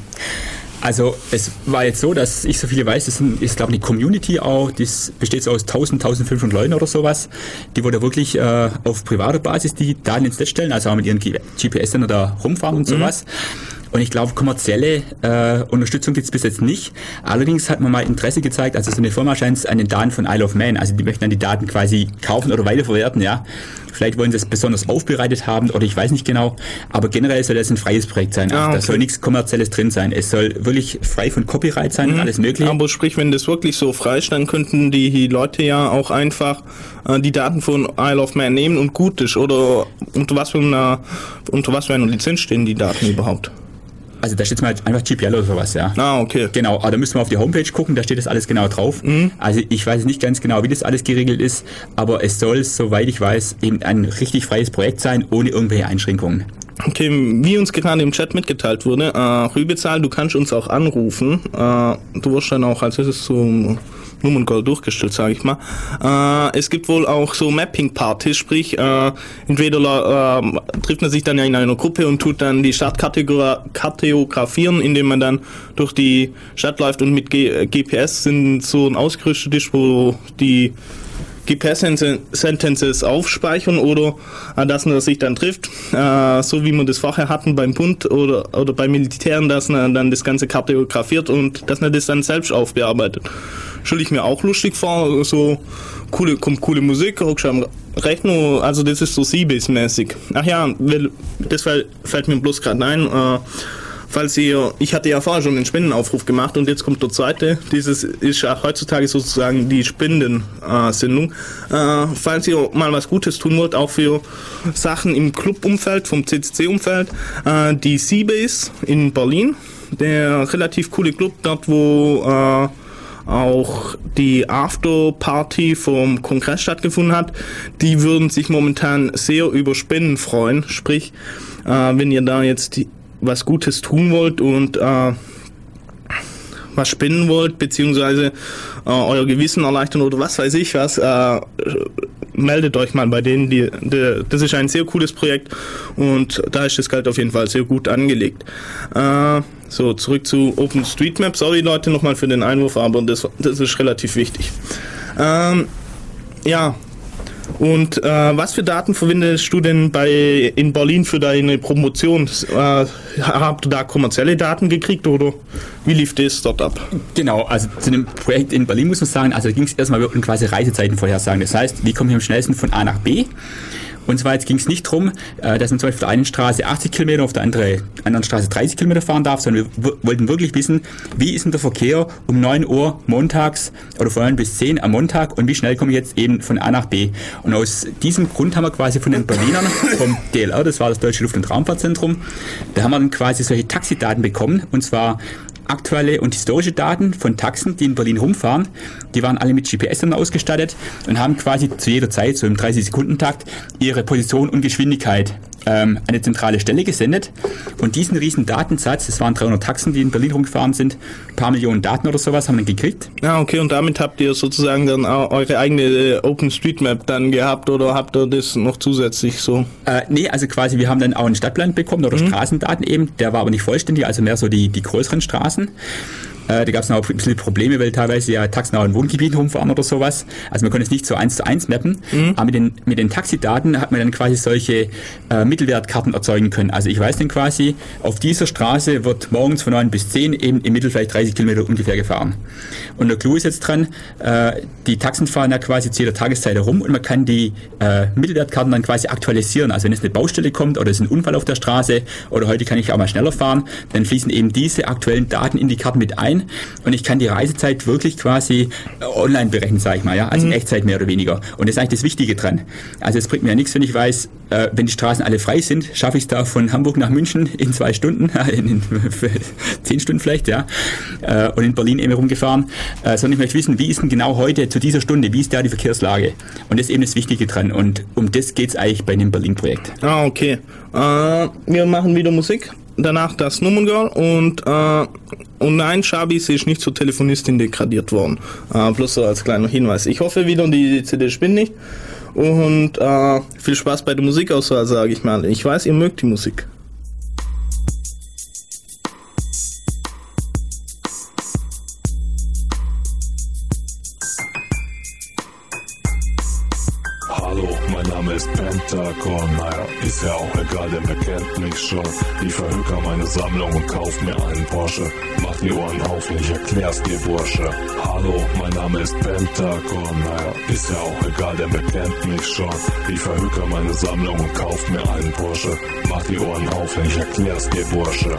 Also es war jetzt so, dass ich so viele weiß, das ist glaube ich eine Community auch, das besteht so aus 1000, 1500 Leuten oder sowas, die wollen wirklich äh, auf privater Basis die Daten ins Netz stellen, also auch mit ihren GPS-Sender da rumfahren und mhm. Und ich glaube, kommerzielle äh, Unterstützung gibt es bis jetzt nicht. Allerdings hat man mal Interesse gezeigt, also so eine Firma scheint es an den Daten von Isle of Man, also die möchten dann die Daten quasi kaufen oder weiterverwerten, ja. Vielleicht wollen sie es besonders aufbereitet haben oder ich weiß nicht genau. Aber generell soll das ein freies Projekt sein. Also ah, okay. Da soll nichts Kommerzielles drin sein. Es soll wirklich frei von Copyright sein mhm. und alles mögliche. Aber sprich, wenn das wirklich so frei ist, dann könnten die Leute ja auch einfach äh, die Daten von Isle of Man nehmen und gut ist. Oder unter was für einer, unter was für einer Lizenz stehen die Daten überhaupt? Also da steht mal einfach GPL oder sowas, ja. Ah, okay. Genau, aber da müssen wir auf die Homepage gucken, da steht das alles genau drauf. Mhm. Also ich weiß nicht ganz genau, wie das alles geregelt ist, aber es soll, soweit ich weiß, eben ein richtig freies Projekt sein, ohne irgendwelche Einschränkungen. Okay, wie uns gerade im Chat mitgeteilt wurde, äh, Rübezahl, du kannst uns auch anrufen. Äh, du wirst dann auch als erstes zum Nummerngirl durchgestellt, sage ich mal. Äh, es gibt wohl auch so Mapping-Partys, sprich, äh, entweder äh, trifft man sich dann ja in einer Gruppe und tut dann die Stadt kartografieren, indem man dann durch die Stadt läuft und mit G GPS sind so ein ausgerüstet ist, wo die GPS-Sentences aufspeichern oder äh, dass man sich dann trifft, äh, so wie wir das vorher hatten beim Bund oder, oder beim Militären, dass man dann das Ganze kartografiert und dass man das dann selbst aufbearbeitet. Stelle ich mir auch lustig vor, so coole, kommt coole Musik, hockst am Rechner, also das ist so Seabase-mäßig. Ach ja, das fällt mir bloß gerade ein, äh, falls ihr, ich hatte ja vorher schon den Spendenaufruf gemacht und jetzt kommt der zweite. Dieses ist ja heutzutage sozusagen die Spendensendung. Äh, falls ihr mal was Gutes tun wollt, auch für Sachen im Clubumfeld, vom CCC-Umfeld, äh, die Seabase in Berlin, der relativ coole Club dort, wo äh, auch die Afterparty vom Kongress stattgefunden hat, die würden sich momentan sehr über Spenden freuen. Sprich, äh, wenn ihr da jetzt was Gutes tun wollt und äh, was spenden wollt, beziehungsweise äh, euer Gewissen erleichtern oder was weiß ich was, äh, meldet euch mal bei denen. Die, die, das ist ein sehr cooles Projekt und da ist das Geld auf jeden Fall sehr gut angelegt. Äh, so, zurück zu OpenStreetMap. Sorry Leute nochmal für den Einwurf, aber das, das ist relativ wichtig. Ähm, ja, und äh, was für Daten verwendest du denn bei in Berlin für deine Promotion? Äh, habt ihr da kommerzielle Daten gekriegt oder wie lief das dort ab? Genau, also zu dem Projekt in Berlin muss man sagen, also ging es erstmal um quasi Reisezeiten vorhersagen. Das heißt, wie komme ich am schnellsten von A nach B? Und zwar jetzt ging es nicht darum, äh, dass man zum Beispiel auf der einen Straße 80 Kilometer, auf der andere, anderen Straße 30 Kilometer fahren darf, sondern wir wollten wirklich wissen, wie ist denn der Verkehr um 9 Uhr montags oder von 9 bis 10 am Montag und wie schnell komme ich jetzt eben von A nach B. Und aus diesem Grund haben wir quasi von den Berlinern, vom DLR, das war das Deutsche Luft- und Raumfahrtzentrum, da haben wir dann quasi solche Taxidaten bekommen und zwar aktuelle und historische Daten von Taxen, die in Berlin rumfahren. Die waren alle mit GPS dann ausgestattet und haben quasi zu jeder Zeit, so im 30-Sekunden-Takt, ihre Position und Geschwindigkeit ähm, eine zentrale Stelle gesendet. Und diesen riesen Datensatz, das waren 300 Taxen, die in Berlin rumgefahren sind, ein paar Millionen Daten oder sowas haben wir gekriegt. Ja, okay, und damit habt ihr sozusagen dann auch eure eigene äh, OpenStreetMap dann gehabt oder habt ihr das noch zusätzlich so? Äh, nee, also quasi wir haben dann auch einen Stadtplan bekommen oder mhm. Straßendaten eben, der war aber nicht vollständig, also mehr so die, die größeren Straßen. machen. Äh, da gab es noch ein bisschen Probleme, weil teilweise ja Taxen auch in Wohngebieten rumfahren oder sowas. Also man konnte es nicht so eins zu eins mappen. Mhm. Aber mit den, mit den Taxidaten hat man dann quasi solche äh, Mittelwertkarten erzeugen können. Also ich weiß dann quasi, auf dieser Straße wird morgens von 9 bis 10 eben im Mittel vielleicht 30 Kilometer ungefähr gefahren. Und der Clou ist jetzt dran, äh, die Taxen fahren ja quasi zu jeder Tageszeit herum und man kann die äh, Mittelwertkarten dann quasi aktualisieren. Also wenn es eine Baustelle kommt oder es ist ein Unfall auf der Straße oder heute kann ich auch mal schneller fahren, dann fließen eben diese aktuellen Daten in die Karten mit ein ein und ich kann die Reisezeit wirklich quasi äh, online berechnen, sage ich mal, ja, also mhm. in Echtzeit mehr oder weniger. Und das ist eigentlich das Wichtige dran. Also es bringt mir ja nichts, wenn ich weiß, äh, wenn die Straßen alle frei sind, schaffe ich es da von Hamburg nach München in zwei Stunden, in, in, zehn Stunden vielleicht, ja, äh, und in Berlin eben rumgefahren, äh, sondern ich möchte wissen, wie ist denn genau heute zu dieser Stunde, wie ist da die Verkehrslage? Und das ist eben das Wichtige dran. Und um das geht es eigentlich bei dem Berlin-Projekt. Ah, okay. Äh, wir machen wieder Musik danach das Nummengirl und äh, und nein, Shabis ist nicht zur Telefonistin degradiert worden. Äh, bloß so als kleiner Hinweis. Ich hoffe wieder, die CD spinnt nicht. Und äh, viel Spaß bei der Musikauswahl, sage ich mal. Ich weiß, ihr mögt die Musik. Sammlung und kauf mir einen Porsche. Mach die Ohren auf, ich erklär's dir, Bursche. Hallo, mein Name ist Pentagon, naja, ist ja auch egal, denn wer kennt mich schon. Ich verhöker meine Sammlung und kauf mir einen Porsche. Mach die Ohren auf, ich erklär's dir, Bursche.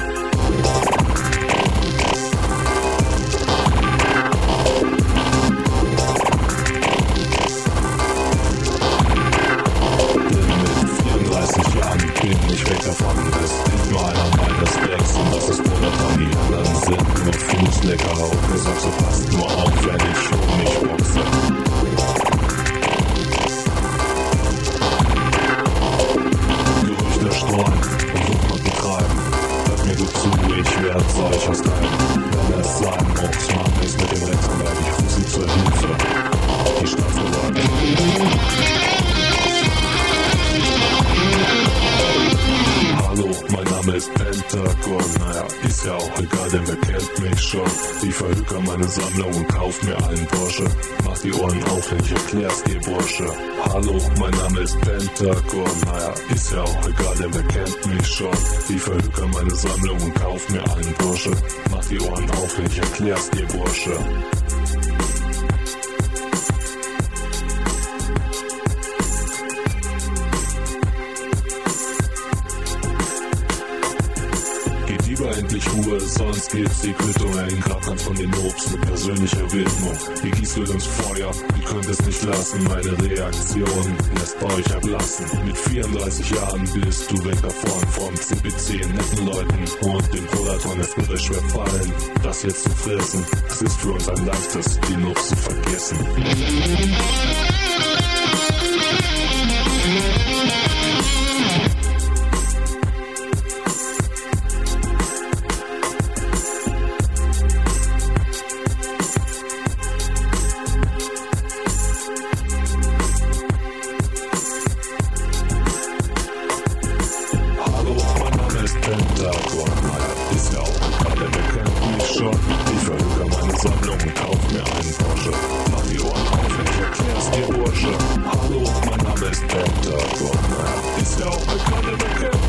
Gibt's die Quittung. Ein Grabkranz von den Obst mit persönlicher Widmung. Die Gieß wird uns Feuer, ihr könnt es nicht lassen. Meine Reaktion lässt bei euch ablassen. Mit 34 Jahren bist du weg davon vom CPC, netten Leuten und dem Prolaton. Es wird euch schwer fallen, das jetzt zu fressen. Es ist für uns ein leichtes, die Nuss zu vergessen.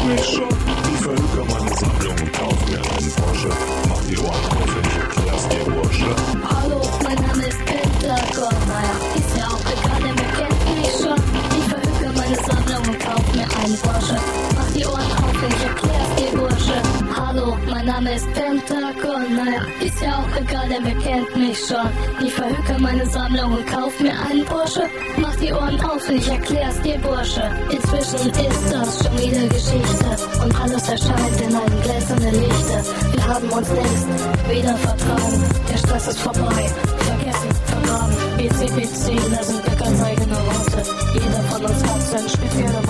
Mich schon. Ich verhöker meine Sammlung und kauf mir einen Porsche. Mach die Ohren auf, ich erklär's dir, Bursche. Hallo, mein Name ist Pentagon. Naja, ist ja auch denn wer kennt mich schon. Ich verhöke meine Sammlung und kauf mir einen Porsche. Mach die Ohren auf, wenn Hallo, mein Name ist Pentagon. Naja, ist ja auch egal, denn wer kennt mich schon. Ich verhöke meine Sammlung und kauf mir einen Porsche. Mach die Ohren auf, wenn ich erklär's dir, Bursche. Inzwischen ist das schon wieder Geschichte. Und alles erscheint in einem gläsernen Lichte. Wir haben uns längst wieder vertragen. Der Stress ist vorbei. Vergessen, vergraben. BCBC, da sind wir ganz eigene Worte. Jeder von uns hat seine spezielle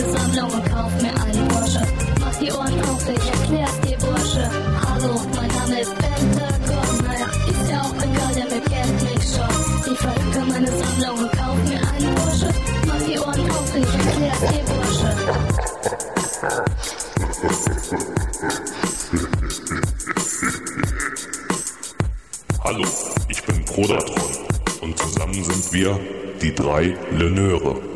Sammlung und kauf mir einen Porsche. Mach die Ohren auf, ich erklär's dir, Bursche. Hallo, mein Name ist Pentagon. Naja, ist ja auch egal, denn wer kennt mich schon. Ich verhöke meine Sammlung und kauf mir einen Porsche. Mach die Ohren auf, ich erklär's dir, Bursche. Hallo, ich bin Prodatron und zusammen sind wir die drei Leneure.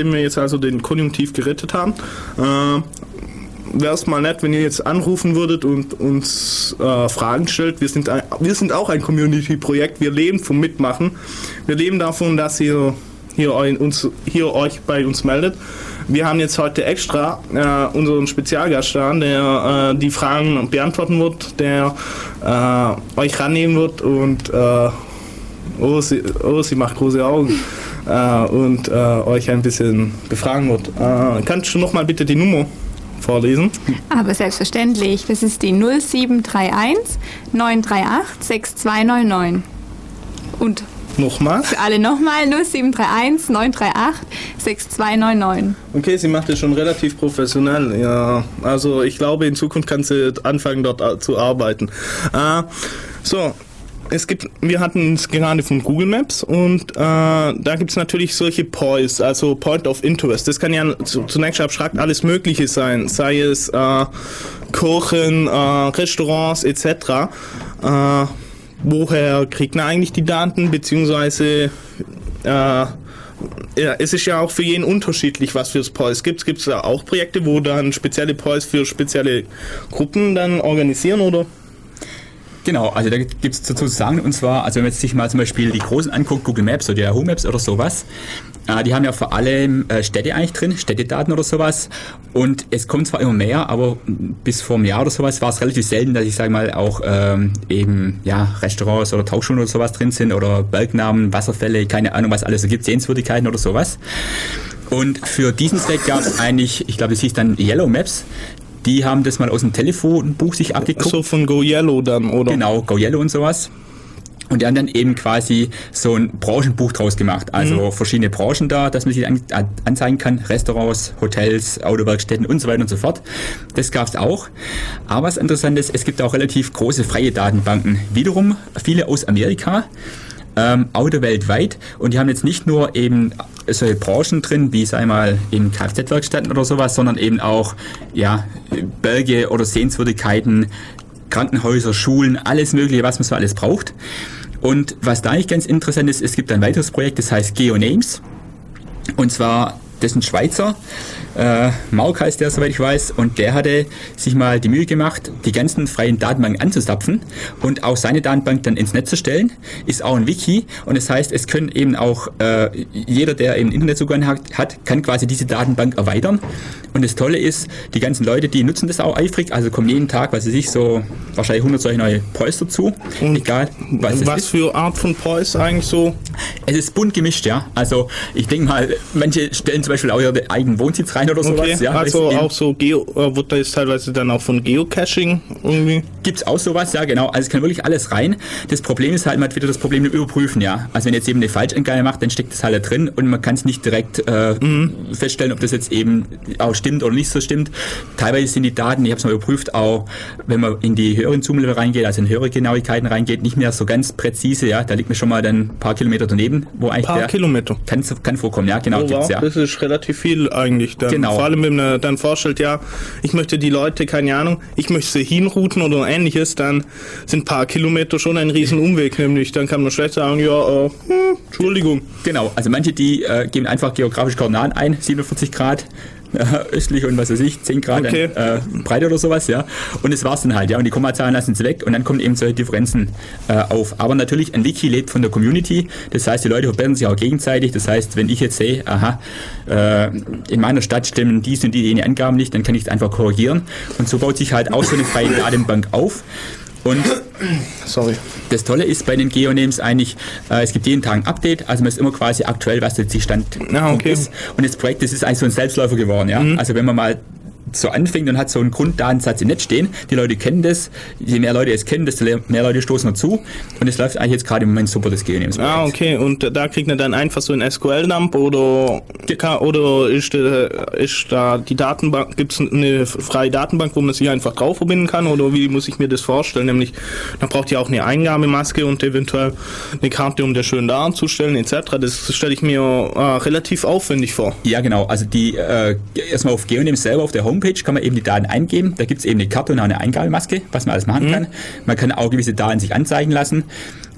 Nachdem wir jetzt also den Konjunktiv gerettet haben, äh, wäre es mal nett, wenn ihr jetzt anrufen würdet und uns äh, Fragen stellt. Wir sind, ein, wir sind auch ein Community-Projekt. Wir leben vom Mitmachen. Wir leben davon, dass ihr hier, uns, hier euch bei uns meldet. Wir haben jetzt heute extra äh, unseren Spezialgast da, der äh, die Fragen beantworten wird, der äh, euch rannehmen wird und äh, oh, sie, oh, sie macht große Augen äh, und äh, euch ein bisschen befragen wird. Äh, kannst du nochmal bitte die Nummer vorlesen? Aber selbstverständlich, das ist die 0731 938 6299. Und Nochmal? für alle nochmal 0731 938 6299. Okay, sie macht es schon relativ professionell. Ja, also ich glaube, in Zukunft kann sie anfangen, dort zu arbeiten. Äh, so. Es gibt, wir hatten es gerade von Google Maps und äh, da gibt es natürlich solche Points, also Point of Interest. Das kann ja zu, zunächst abstrakt alles Mögliche sein, sei es äh, Kirchen, äh, Restaurants etc. Äh, woher kriegt man eigentlich die Daten, beziehungsweise äh, ja, es ist ja auch für jeden unterschiedlich, was für Poise gibt. Gibt es da auch Projekte, wo dann spezielle Poise für spezielle Gruppen dann organisieren oder? Genau, also da gibt es dazu zu sagen, und zwar, also wenn man sich mal zum Beispiel die großen anguckt, Google Maps oder Yahoo Maps oder sowas, äh, die haben ja vor allem äh, Städte eigentlich drin, Städtedaten oder sowas. Und es kommt zwar immer mehr, aber bis vor einem Jahr oder sowas war es relativ selten, dass ich sage mal auch ähm, eben ja Restaurants oder Tauchschulen oder sowas drin sind oder Bergnamen, Wasserfälle, keine Ahnung, was alles so gibt, Sehenswürdigkeiten oder sowas. Und für diesen Zweck gab es eigentlich, ich glaube, es hieß dann Yellow Maps. Die haben das mal aus dem Telefonbuch sich abgeguckt. So von Go Yellow dann, oder? Genau, Go Yellow und sowas. Und die haben dann eben quasi so ein Branchenbuch draus gemacht. Also verschiedene Branchen da, dass man sich an, anzeigen kann. Restaurants, Hotels, Autowerkstätten und so weiter und so fort. Das gab's auch. Aber was interessant ist, es gibt auch relativ große freie Datenbanken. Wiederum viele aus Amerika. Ähm, Auto weltweit und die haben jetzt nicht nur eben solche Branchen drin, wie sei mal in Kfz-Werkstätten oder sowas, sondern eben auch ja, Berge oder Sehenswürdigkeiten, Krankenhäuser, Schulen, alles mögliche, was man so alles braucht. Und was da eigentlich ganz interessant ist, es gibt ein weiteres Projekt, das heißt GeoNames. Und zwar, das ein Schweizer, äh, Mark heißt der, soweit ich weiß, und der hatte sich mal die Mühe gemacht, die ganzen freien Datenbanken anzuzapfen und auch seine Datenbank dann ins Netz zu stellen. Ist auch ein Wiki und das heißt, es können eben auch äh, jeder, der eben Internetzugang hat, hat, kann quasi diese Datenbank erweitern. Und das Tolle ist, die ganzen Leute, die nutzen das auch eifrig, also kommen jeden Tag, was weiß ich, so wahrscheinlich 100 solche neue Poys dazu, egal was es Was ist. für Art von Poise eigentlich so? Es ist bunt gemischt, ja. Also ich denke mal, manche stellen zum Beispiel auch ihre eigenen Wohnsitz rein oder sowas. Okay, Ja, also auch so Geo, äh, da jetzt teilweise dann auch von Geocaching irgendwie? Gibt's auch sowas, ja genau. Also es kann wirklich alles rein. Das Problem ist halt, man hat wieder das Problem mit Überprüfen, ja. Also wenn jetzt eben eine Falschangabe macht, dann steckt das halt da drin und man kann es nicht direkt äh, feststellen, ob das jetzt eben auch stimmt oder nicht so stimmt. Teilweise sind die Daten, ich habe es mal überprüft, auch wenn man in die höheren Zoom-Level reingeht, also in höhere Genauigkeiten reingeht, nicht mehr so ganz präzise, ja. Da liegt mir schon mal dann ein paar Kilometer daneben, wo eigentlich Paar der, Kilometer. Kann, kann vorkommen, ja, genau, Oh, gibt's, wow, ja. Das ist relativ viel eigentlich dann. Genau. Vor allem, wenn man dann vorstellt, ja, ich möchte die Leute, keine Ahnung, ich möchte sie hinrouten oder ähnliches, dann sind ein paar Kilometer schon ein riesen Umweg, nämlich dann kann man schlecht sagen, ja, hm, Entschuldigung. Genau, also manche, die äh, geben einfach geografische Koordinaten ein, 47 Grad äh, östlich und was weiß ich, 10 Grad Okay. äh, breit oder sowas, ja. Und das war's dann halt, ja. Und die Kommazahlen lassen sie weg und dann kommen eben solche Differenzen äh, auf. Aber natürlich, ein Wiki lebt von der Community. Das heißt, die Leute verbessern sich auch gegenseitig. Das heißt, wenn ich jetzt sehe, aha, äh, in meiner Stadt stimmen dies und die, die Angaben nicht, dann kann ich es einfach korrigieren. Und so baut sich halt auch so eine freie Datenbank auf. Und Sorry. das Tolle ist bei den Geonames eigentlich, äh, es gibt jeden Tag ein Update, also man ist immer quasi aktuell, was jetzt die Stand Ah, okay. ist. Und das Projekt, das ist eigentlich so ein Selbstläufer geworden, ja. Mhm. Also wenn man mal so anfängt und hat so einen Grunddatensatz im Netz stehen. Die Leute kennen das. Je mehr Leute es kennen, desto mehr Leute stoßen dazu. Und es läuft eigentlich jetzt gerade im Moment super, das Geonames. Ah, okay. Und da kriegt man dann einfach so einen SQL-Dump oder, oder ist, äh, ist da die Datenbank, gibt es eine freie Datenbank, wo man sich einfach drauf verbinden kann? Oder wie muss ich mir das vorstellen? Nämlich, da braucht ihr auch eine Eingabemaske und eventuell eine Karte, um das schön darzustellen, etc. Das stelle ich mir äh, relativ aufwendig vor. Ja, genau. Also die äh, erstmal auf Geonames selber auf der Homepage kann man eben die Daten eingeben. Da gibt es eben eine Karte und auch eine Eingabemaske, was man alles machen kann. Man kann auch gewisse Daten sich anzeigen lassen.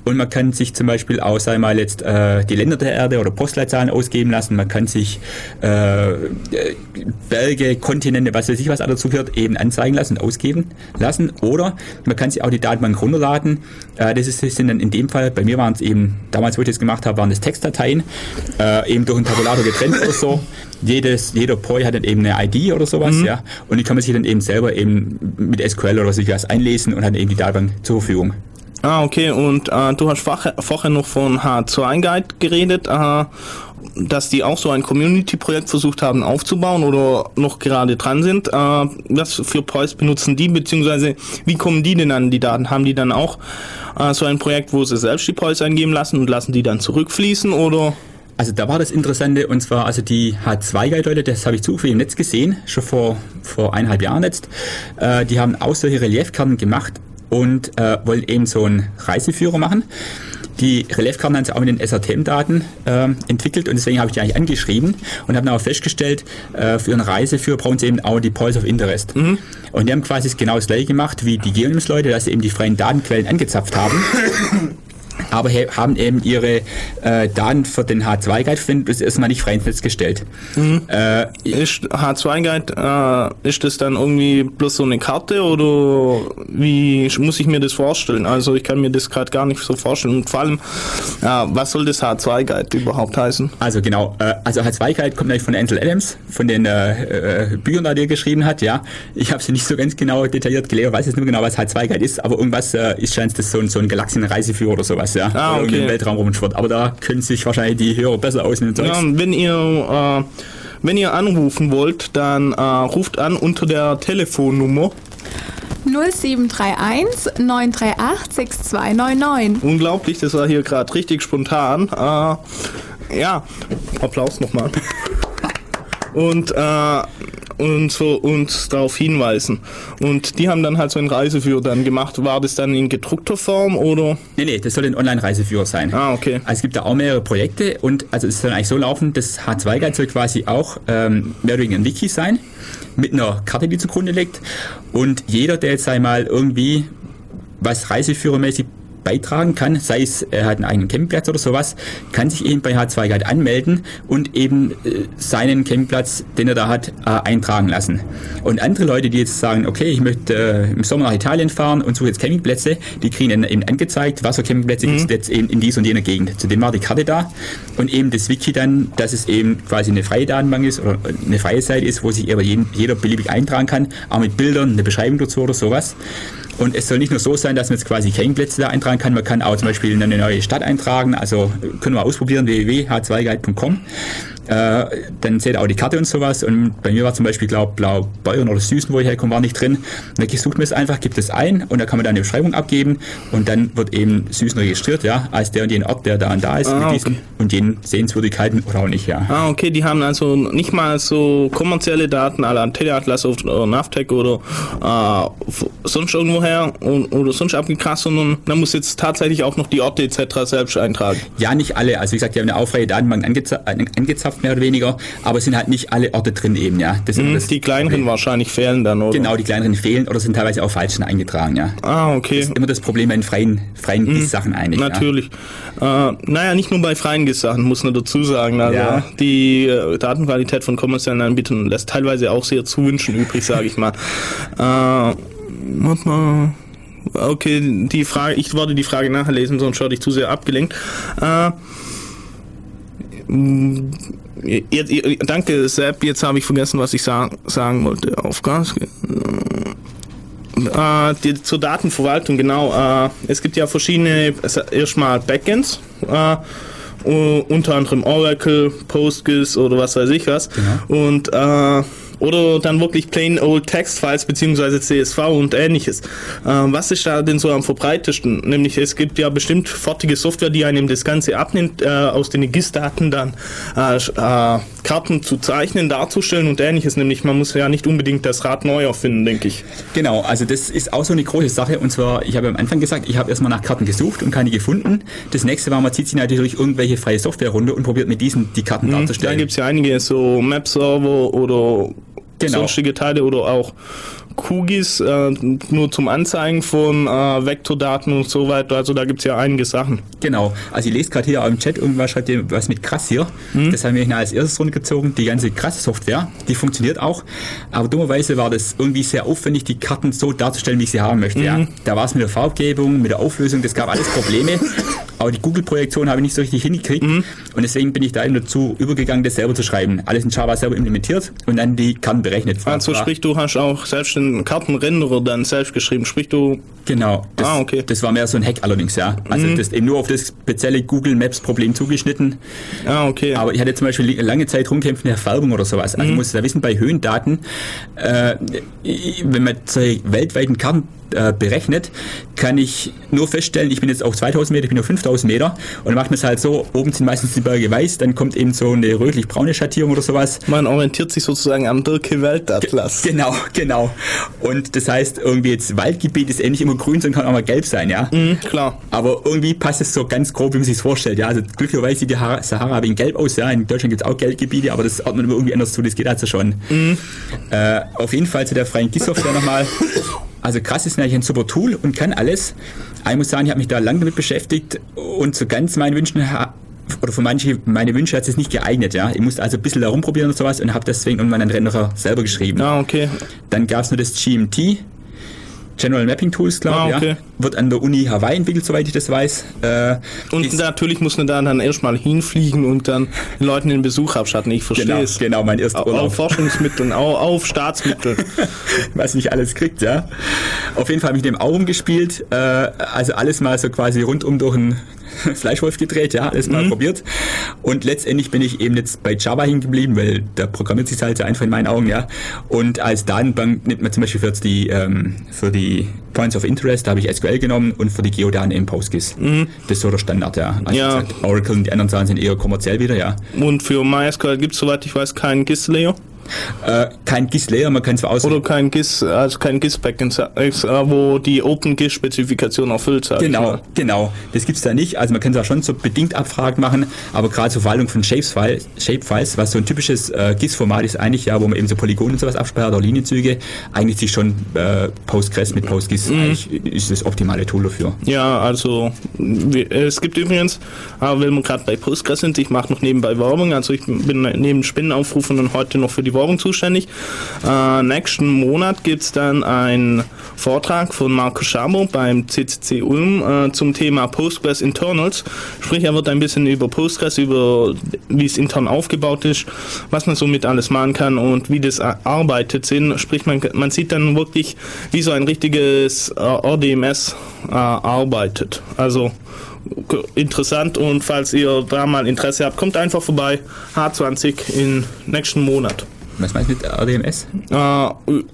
Und man kann sich zum Beispiel auch, sei mal jetzt, äh, die Länder der Erde oder Postleitzahlen ausgeben lassen. Man kann sich äh, Berge, Kontinente, was weiß ich, was da dazu gehört, eben anzeigen lassen und ausgeben lassen. Oder man kann sich auch die Datenbank runterladen. Äh, das, ist, das sind dann in dem Fall, bei mir waren es eben, damals, wo ich das gemacht habe, waren das Textdateien, äh, eben durch einen Tabulator getrennt oder so. Jedes, jeder Poi hat dann eben eine ID oder sowas, ja. Und die kann man sich dann eben selber eben mit SQL oder so was einlesen und hat eben die Datenbank zur Verfügung. Ah, okay. Und äh, du hast vorher, noch von H2 Guide geredet, äh, dass die auch so ein Community-Projekt versucht haben aufzubauen oder noch gerade dran sind. Äh, was für Pois benutzen die, beziehungsweise wie kommen die denn an die Daten? Haben die dann auch äh, so ein Projekt, wo sie selbst die Pois eingeben lassen und lassen die dann zurückfließen oder? Also da war das Interessante und zwar also die H2-Guide-Leute, das habe ich zufällig im Netz gesehen, schon vor, vor eineinhalb Jahren jetzt. Äh, die haben auch solche Reliefkarten gemacht und äh, wollen eben so einen Reiseführer machen. Die Reliefkarten haben sie auch mit den SRTM-Daten äh, entwickelt und deswegen habe ich die eigentlich angeschrieben und habe dann auch festgestellt, äh, für einen Reiseführer brauchen sie eben auch die Points of Interest. Und die haben quasi genau das gleiche gemacht wie die Geonims-Leute, dass sie eben die freien Datenquellen angezapft haben. aber haben eben ihre äh, Daten für den H2-Guide finden das erstmal nicht frei ins Netz gestellt. Äh, Ist H2 Guide, äh, ist das dann irgendwie bloß so eine Karte oder wie muss ich mir das vorstellen? Also ich kann mir das gerade gar nicht so vorstellen. Und vor allem, ja, was soll das H2 Guide überhaupt heißen? Also genau, äh, also H2-Guide kommt natürlich von Ansel Adams, von den äh, äh, Büchern, die er geschrieben hat, ja. Ich habe sie nicht so ganz genau detailliert gelesen, weiß jetzt nicht mehr genau, was H2-Guide ist, aber irgendwas äh, ist scheint das so ein, so ein Galaxienreiseführer oder sowas, ja. Ah, Oder irgendwie okay. im Weltraum rumschwirrt. Aber da können sich wahrscheinlich die Hörer besser aus mit dem Ja, wenn ihr, äh, wenn ihr anrufen wollt, dann äh, ruft an unter der Telefonnummer. 0731 938 6299. Unglaublich, das war hier gerade richtig spontan. Äh, ja, Applaus nochmal. Und, äh, und so uns darauf hinweisen. Und die haben dann halt so einen Reiseführer dann gemacht. War das dann in gedruckter Form oder? Nee, nee, das soll ein Online-Reiseführer sein. Ah, okay. Also es gibt da auch mehrere Projekte und also es soll eigentlich so laufen, das H2-Guide soll quasi auch ähm, mehr oder weniger ein Wiki sein, mit einer Karte, die zugrunde liegt. Und jeder, der jetzt einmal irgendwie was reiseführermäßig beitragen kann, sei es er hat einen eigenen Campingplatz oder sowas, kann sich eben bei H2 Guide anmelden und eben äh, seinen Campingplatz, den er da hat, äh, eintragen lassen. Und andere Leute, die jetzt sagen, okay, ich möchte äh, im Sommer nach Italien fahren und suche jetzt Campingplätze, die kriegen dann eben angezeigt, was für Campingplätze gibt es jetzt eben in dies und jener Gegend. Zudem war die Karte da und eben das Wiki dann, dass es eben quasi eine freie Datenbank ist oder eine freie Seite ist, wo sich aber jeden, jeder beliebig eintragen kann, auch mit Bildern, eine Beschreibung dazu oder sowas. Und es soll nicht nur so sein, dass man jetzt quasi Campingplätze da eintragen kann, man kann auch zum Beispiel eine neue Stadt eintragen, also können wir ausprobieren, www.h2guide.com. Äh, dann seht ihr auch die Karte und sowas. Und bei mir war zum Beispiel, glaube Blau Bayern oder Süßen, wo ich herkomme, war nicht drin. Und dann sucht man es einfach, gibt es ein und da kann man dann eine Beschreibung abgeben und dann wird eben Süßen registriert, ja, als der und den Ort, der da und da ist, Ah, mit diesen okay. und jenen Sehenswürdigkeiten oder auch nicht, ja. Ah, okay, die haben also nicht mal so kommerzielle Daten à la Teleatlas oder Navtec oder äh, sonst irgendwoher und, oder sonst abgegrast, sondern man muss jetzt tatsächlich auch noch die Orte etc. selbst eintragen. Ja, nicht alle. Also wie gesagt, die haben eine auffreie Datenbank angeza angezapft, mehr oder weniger, aber es sind halt nicht alle Orte drin eben, ja. Das immer das Die kleineren wahrscheinlich fehlen dann, oder? Genau, die kleineren fehlen oder sind teilweise auch falsch eingetragen, ja. Ah, okay. Das ist immer das Problem bei den freien, freien GIS-Sachen eigentlich. Natürlich. Äh, naja, nicht nur bei freien GIS-Sachen, muss man dazu sagen. Also Ja. die äh, Datenqualität von kommerziellen Anbietern lässt teilweise auch sehr zu wünschen übrig, sage ich mal. Äh, warte mal. Okay, die Frage, ich wollte die Frage nachher lesen, sonst schaue ich zu sehr abgelenkt. Äh, jetzt, ihr- danke, Sepp. Jetzt habe ich vergessen, was ich sagen, sagen wollte. Auf Gas. äh, die, zur Datenverwaltung, genau. Äh, es gibt ja verschiedene, erstmal Backends, äh, unter anderem Oracle, Postgres oder was weiß ich was. Und, äh, Oder dann wirklich plain old Text-Files beziehungsweise CSV und ähnliches. Ähm, was ist da denn so am verbreitesten? Nämlich es gibt ja bestimmt fertige Software, die einem das Ganze abnimmt, äh, aus den GIS-Daten dann äh, äh, Karten zu zeichnen, darzustellen und ähnliches. Nämlich man muss ja nicht unbedingt das Rad neu erfinden, denke ich. Genau, also das ist auch so eine große Sache. Und zwar, ich habe am Anfang gesagt, ich habe erstmal nach Karten gesucht und keine gefunden. Das nächste war, man zieht sich natürlich irgendwelche freie Software runter und probiert mit diesen die Karten Da darzustellen. gibt es ja einige so Map-Server oder Genau. sonstige Teile oder auch QGIS, äh, nur zum Anzeigen von äh, Vektordaten und so weiter. Also da gibt es ja einige Sachen. Genau, also ich lese gerade hier im Chat irgendwas, schreibt ihr was mit krass hier. Mhm. Das haben wir hier als erstes runtergezogen. Die ganze krasse Software, die funktioniert auch. Aber dummerweise war das irgendwie sehr aufwendig, die Karten so darzustellen, wie ich sie haben möchte. Mhm. Ja. Da war es mit der Farbgebung, mit der Auflösung, das gab alles Probleme. Aber die Google-Projektion habe ich nicht so richtig hingekriegt. Mhm. Und deswegen bin ich da eben dazu übergegangen, das selber zu schreiben. Alles in Java selber implementiert und dann die Karten berechnet. Also sprich, du hast auch selbst den Kartenrenderer dann selbst geschrieben. Sprich, du Genau. Das, Ah, okay. Mhm. das war mehr so ein Hack allerdings, ja. Also das eben nur auf das spezielle Google Maps Problem zugeschnitten. Ah, okay. Aber ich hatte zum Beispiel lange Zeit rumkämpfen der Färbung oder sowas. Mhm. Also muss da wissen, bei Höhendaten, äh, wenn man solche weltweiten Karten äh, berechnet, kann ich nur feststellen, ich bin jetzt auf 2000 Meter, ich bin auf 5000 Meter und dann macht man es halt so, oben sind meistens die Berge weiß, dann kommt eben so eine rötlich-braune Schattierung oder sowas. Man orientiert sich sozusagen am Dirke Weltatlas. Genau, genau. Und das heißt, irgendwie jetzt Waldgebiet ist eh nicht immer grün, sondern kann auch mal gelb sein, ja. Mhm, klar. Aber irgendwie passt es so ganz grob, wie man sich vorstellt. Ja, also glücklicherweise sieht die Ha- Sahara wegen gelb aus. Ja, in Deutschland gibt es auch Geldgebiete, aber das ordnet man irgendwie anders zu. Das geht also schon. Äh, auf jeden Fall zu der freien GIS-Software nochmal. Also krass ist natürlich ein super Tool und kann alles. Ich muss sagen, ich habe mich da lange damit beschäftigt und so ganz meinen Wünschen oder für manche meine Wünsche hat es nicht geeignet, ja. Ich musste also ein bisschen da rumprobieren und sowas und habe deswegen irgendwann einen Renderer selber geschrieben. Ah, okay. Dann gab es nur das GMT, General Mapping Tools, glaube Ah, ich. okay. Ja. Wird an der Uni Hawaii entwickelt, soweit ich das weiß. Äh, Und natürlich muss man da dann erstmal hinfliegen und dann den Leuten den Besuch abschatten. Ich verstehe genau, es. genau, mein erster Au- Urlaub. Auf Forschungsmitteln, au- auf Staatsmitteln. was nicht alles kriegt, ja. Auf jeden Fall habe ich dem Augen gespielt, äh, also alles mal so quasi rundum durch einen Fleischwolf gedreht, ja, alles Mhm. mal probiert. Und letztendlich bin ich eben jetzt bei Java hängen geblieben, weil da programmiert sich halt so einfach in meinen Augen, ja. Und als Datenbank nimmt man zum Beispiel für die, ähm, für die Points of Interest, da habe ich SQL genommen und für die Geodaten eben PostGIS. Das ist so der Standard, ja. Also Mhm. Ja. gesagt, Oracle und die anderen Sachen sind eher kommerziell wieder, ja. Und für MySQL gibt es, soweit ich weiß, keinen GIS-Layer. Äh, kein GIS-Layer, man kann zwar auswählen. Oder kein GIS, also kein GIS-Backend, äh, wo die OpenGIS-Spezifikation erfüllt, ich Genau, genau. Das gibt's da nicht. Also man kann zwar schon so bedingt Abfragen machen, aber gerade zur Verwaltung von Shapes-Files, Shapefiles, was so ein typisches äh, GIS-Format ist eigentlich, ja, wo man eben so Polygone und sowas abspeichert oder Linienzüge, eigentlich sich schon äh, Postgres mit PostGIS eigentlich ist das optimale Tool dafür. Ja, also es gibt übrigens, aber wenn wir gerade bei Postgres sind, ich mache noch nebenbei Werbung, also ich bin neben Spinnenaufrufen und heute noch für die Werbung zuständig. Äh, nächsten Monat gibt's dann einen Vortrag von Marco Schabo beim CCC Ulm äh, zum Thema Postgres Internals. Sprich, er wird ein bisschen über Postgres, über wie es intern aufgebaut ist, was man so mit alles machen kann und wie das arbeitet sind. Sprich, man, man sieht dann wirklich, wie so ein richtiges äh, RDMS äh, arbeitet. Also interessant und falls ihr da mal Interesse habt, kommt einfach vorbei. H20 in nächsten Monat. Was meinst du mit RDMS? Äh,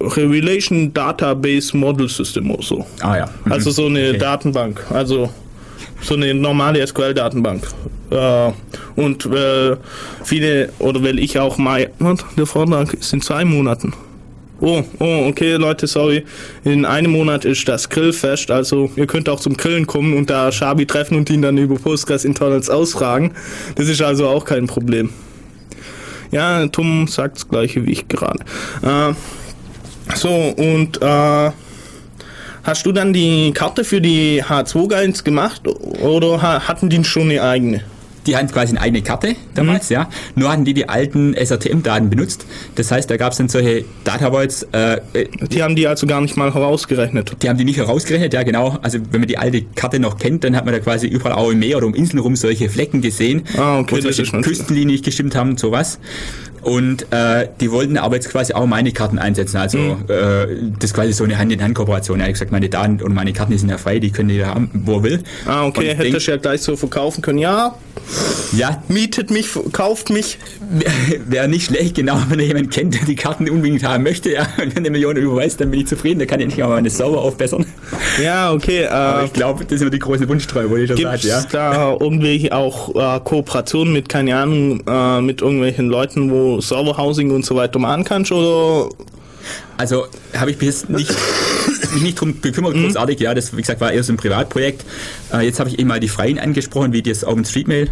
Relation Database Model System oder so. Ah ja. Mhm. Also so eine Okay. Datenbank. Also so eine normale SQL-Datenbank. Äh, und äh, viele, oder will ich auch mal, der Vortrag ist in zwei Monaten. Oh, oh, okay, Leute, sorry. In einem Monat ist das Grillfest, also ihr könnt auch zum Grillen kommen und da Shabi treffen und ihn dann über Postgres Internals ausfragen. Das ist also auch kein Problem. Ja, Tom sagt das gleiche wie ich gerade. Äh, so, und äh, hast du dann die Karte für die H2-Guides gemacht oder ha hatten die schon eine eigene? Die hatten quasi eine eigene Karte damals, ja. Nur hatten die die alten SRTM-Daten benutzt. Das heißt, da gab es dann solche Datavoids, äh, äh, Die haben die also gar nicht mal herausgerechnet. Die haben die nicht herausgerechnet, ja genau. Also wenn man die alte Karte noch kennt, dann hat man da quasi überall auch im Meer oder um Inseln rum solche Flecken gesehen, Ah, okay, wo natürlich- Küstenlinien nicht gestimmt haben und sowas. Und äh, die wollten aber jetzt quasi auch meine Karten einsetzen. Also Mhm. äh, das ist quasi so eine Hand-in-Hand-Kooperation. Ja, ich gesagt, meine Daten und meine Karten sind ja frei, die können jeder haben, wo er will. Ah, okay, hätte ich ja gleich so verkaufen können. Ja, Ja, Miet mietet mich, kauft mich. Wäre nicht schlecht, genau, wenn ihr jemanden kennt, der die Karten unbedingt haben möchte, ja, und eine Million überweist, dann bin ich zufrieden, dann kann ich endlich mal meine Server aufbessern. Ja, okay. Aber Äh, ich glaube, das ist immer die große Wunschträume, wollte ich schon Gibt sagen, es ja. da irgendwie auch äh, Kooperationen mit, keine Ahnung, äh, mit irgendwelchen Leuten, wo Serverhousing und so weiter machen kannst? Oder Also habe ich bis jetzt nicht, mich nicht drum gekümmert, Mhm. großartig. Ja, das, wie gesagt, war eher so ein Privatprojekt. Äh, jetzt habe ich eben mal die Freien angesprochen, wie das OpenStreetMail.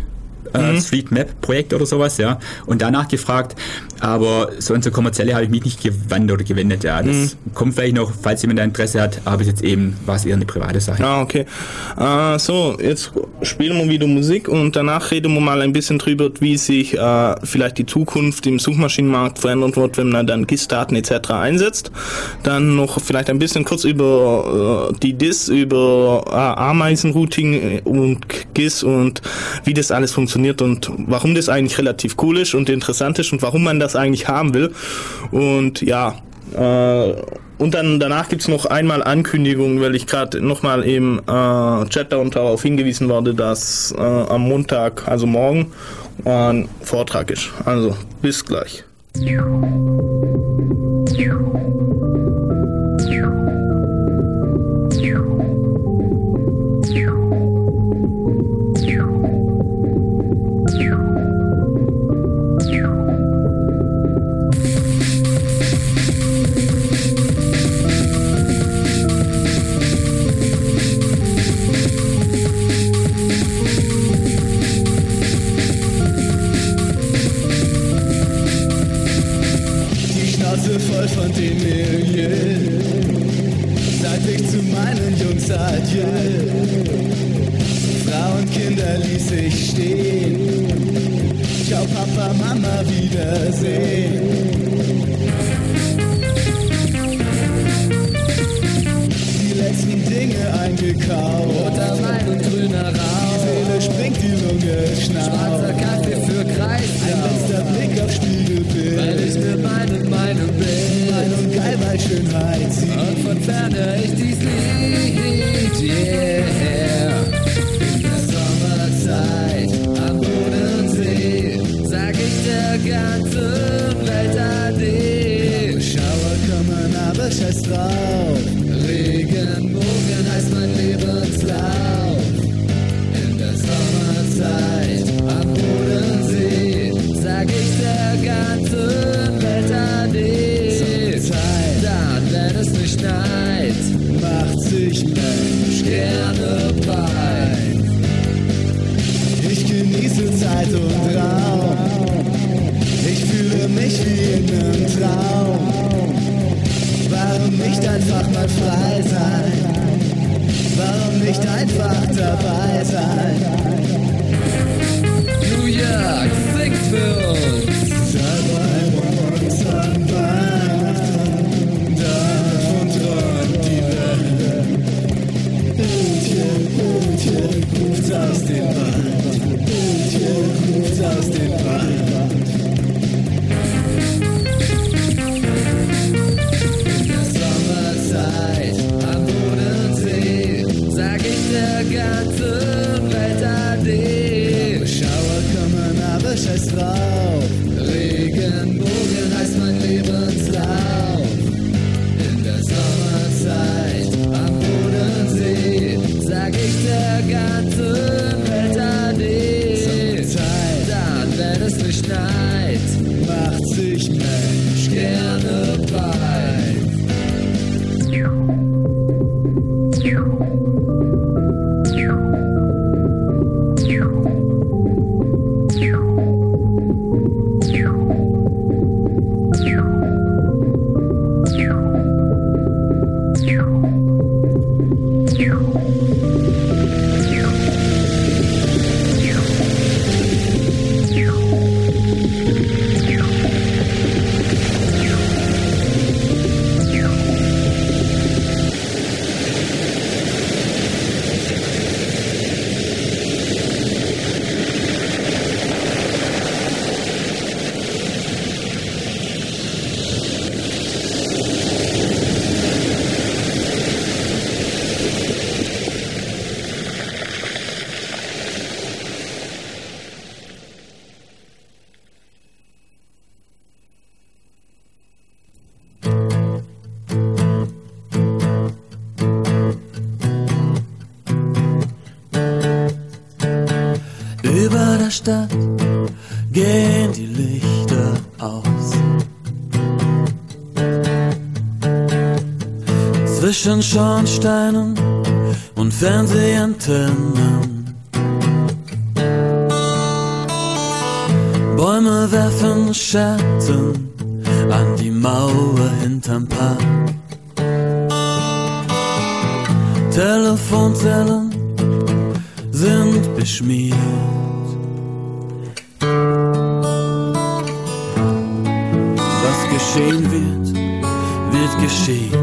Äh, Mhm. Streetmap-Projekt oder sowas, ja, und danach gefragt, aber so ins kommerzielle habe ich mich nicht gewandt oder gewendet, ja. Das Mhm. kommt vielleicht noch, falls jemand da Interesse hat, aber bis jetzt eben war es eher eine private Sache. Ah, okay. Äh, so, jetzt spielen wir wieder Musik und danach reden wir mal ein bisschen drüber, wie sich äh, vielleicht die Zukunft im Suchmaschinenmarkt verändern wird, wenn man dann GIS-Daten etc. einsetzt. Dann noch vielleicht ein bisschen kurz über äh, die DIS, über äh, Ameisenrouting und GIS und wie das alles funktioniert und warum das eigentlich relativ cool ist und interessant ist und warum man das eigentlich haben will. Und ja, äh, und dann danach gibt's noch einmal Ankündigungen, weil ich gerade nochmal im äh, Chat darauf hingewiesen wurde, dass äh, am Montag, also morgen, ein Vortrag ist. Also bis gleich. Eingekauft. Roter Wein und grüner Rauch. Die Seele springt, die Lunge schnauft. Schwarzer Kaffee für Kreis. Ein letzter Blick auf Spiegelbild. Weil ich mir meinen, meinem Bild. Mein und geil, weil Schönheit zieht. Und von ferne ich einfach der Stadt gehen die Lichter aus. Zwischen Schornsteinen und Fernsehantennen. Bäume werfen Schatten an die Mauer hinterm Park. Telefonzellen sind beschmiert. Wird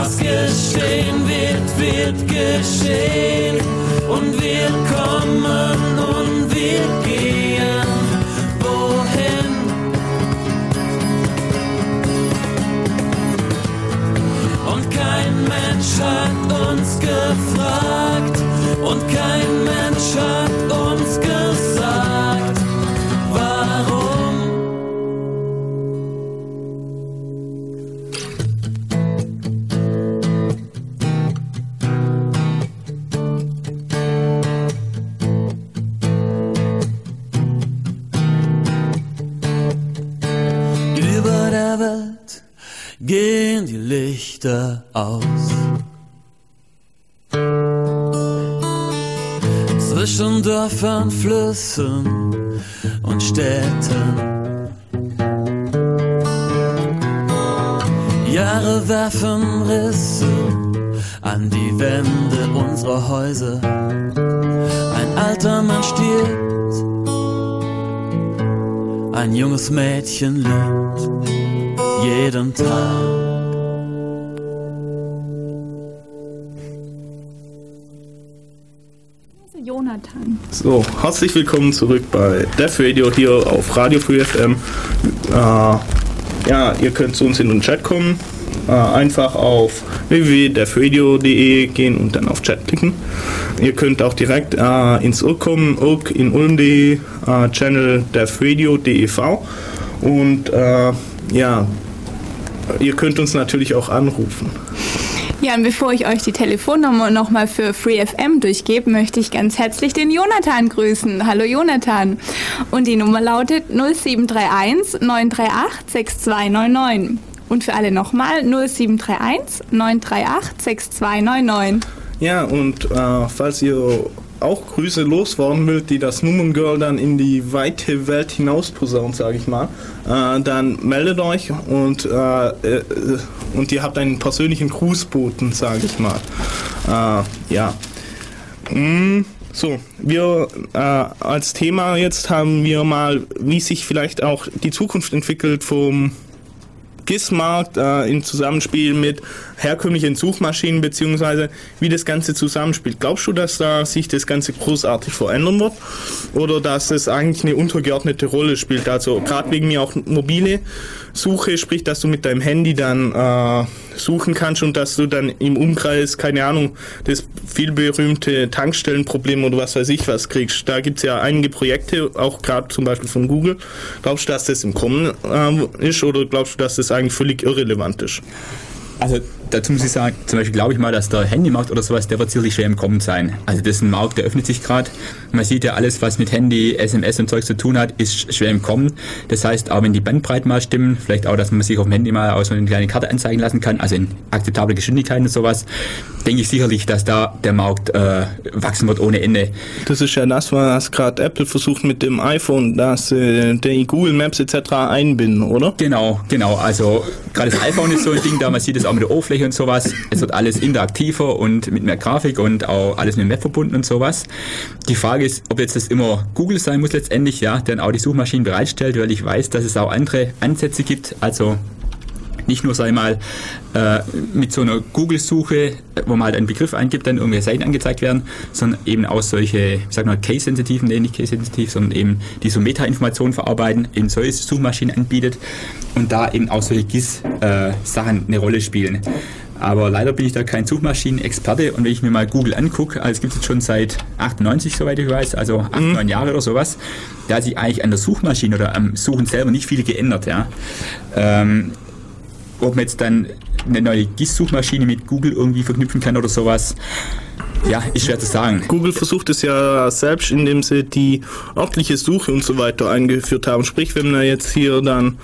Was geschehen wird, wird geschehen und wir kommen und wir gehen. Wohin? Und kein Mensch hat uns gefragt und kein Mensch hat uns aus. Zwischen Dörfern, Flüssen und Städten. Jahre werfen Risse an die Wände unserer Häuser. Ein alter Mann stirbt, ein junges Mädchen lebt jeden Tag. Jonathan. So, herzlich willkommen zurück bei Def Radio hier auf Radio Free FM. Äh, ja, ihr könnt zu uns in den Chat kommen. Äh, einfach auf www.defradio.de gehen und dann auf Chat klicken. Ihr könnt auch direkt äh, ins Urk kommen, Urk in Ulm.de, äh, Channel defradio.dev und äh, ja, ihr könnt uns natürlich auch anrufen. Ja, und bevor ich euch die Telefonnummer nochmal für FreeFM durchgebe, möchte ich ganz herzlich den Jonathan grüßen. Hallo Jonathan. Und die Nummer lautet 0731 938 6299. Und für alle nochmal 0731 938 6299. Ja, und äh, falls ihr auch Grüße loswerden will, die das Nummern dann in die weite Welt hinaus posaunt, sage ich mal, äh, dann meldet euch und, äh, äh, und ihr habt einen persönlichen Grußboten, sage ich mal. Äh, ja. Mm, so, wir äh, als Thema jetzt haben wir mal, wie sich vielleicht auch die Zukunft entwickelt vom GIS-Markt äh, im Zusammenspiel mit herkömmlichen Suchmaschinen beziehungsweise wie das Ganze zusammenspielt. Glaubst du, dass da sich das Ganze großartig verändern wird oder dass es eigentlich eine untergeordnete Rolle spielt? Also gerade wegen mir auch mobile Suche, sprich, dass du mit deinem Handy dann äh, suchen kannst und dass du dann im Umkreis, keine Ahnung, das vielberühmte Tankstellenproblem oder was weiß ich was kriegst. Da gibt's ja einige Projekte, auch gerade zum Beispiel von Google. Glaubst du, dass das im Kommen äh, ist oder glaubst du, dass das eigentlich völlig irrelevant ist? Also dazu muss ich sagen, zum Beispiel glaube ich mal, dass der Handymarkt oder sowas, der wird sicherlich schwer im Kommen sein. Also das ist ein Markt, der öffnet sich gerade. Man sieht ja, alles, was mit Handy, SMS und Zeug zu tun hat, ist schwer im Kommen. Das heißt, auch wenn die Bandbreiten mal stimmen, vielleicht auch, dass man sich auf dem Handy mal aus so eine kleine Karte anzeigen lassen kann, also in akzeptable Geschwindigkeiten und sowas, denke ich sicherlich, dass da der Markt äh, wachsen wird ohne Ende. Das ist ja das, was gerade Apple versucht mit dem iPhone, dass äh, die Google Maps etc. einbinden, oder? Genau, genau. Also gerade das iPhone ist so ein Ding, da man sieht es auch mit der Oberfläche und sowas. Es wird alles interaktiver und mit mehr Grafik und auch alles mit dem Web verbunden und sowas. Die Frage ist, ob jetzt das immer Google sein muss letztendlich, ja, dann auch die Suchmaschinen bereitstellt, weil ich weiß, dass es auch andere Ansätze gibt. Also nicht nur, ich mal, äh, mit so einer Google-Suche, wo man halt einen Begriff eingibt, dann irgendwelche Seiten angezeigt werden, sondern eben auch solche, ich sag mal, case-sensitiven, nee, nicht case-sensitiv, sondern eben die so Meta-Informationen verarbeiten, eben solche Suchmaschinen anbietet und da eben auch solche GIS-Sachen eine Rolle spielen. Aber leider bin ich da kein Suchmaschinenexperte und wenn ich mir mal Google angucke, also es gibt es schon seit 98, soweit ich weiß, also 8, mhm. 9 Jahre oder sowas, da hat sich eigentlich an der Suchmaschine oder am Suchen selber nicht viel geändert. Ja. Ähm, ob man jetzt dann eine neue GIS-Suchmaschine mit Google irgendwie verknüpfen kann oder sowas, ja, ist schwer zu sagen. Google versucht es ja selbst, indem sie die örtliche Suche und so weiter eingeführt haben. Sprich, wenn man jetzt hier dann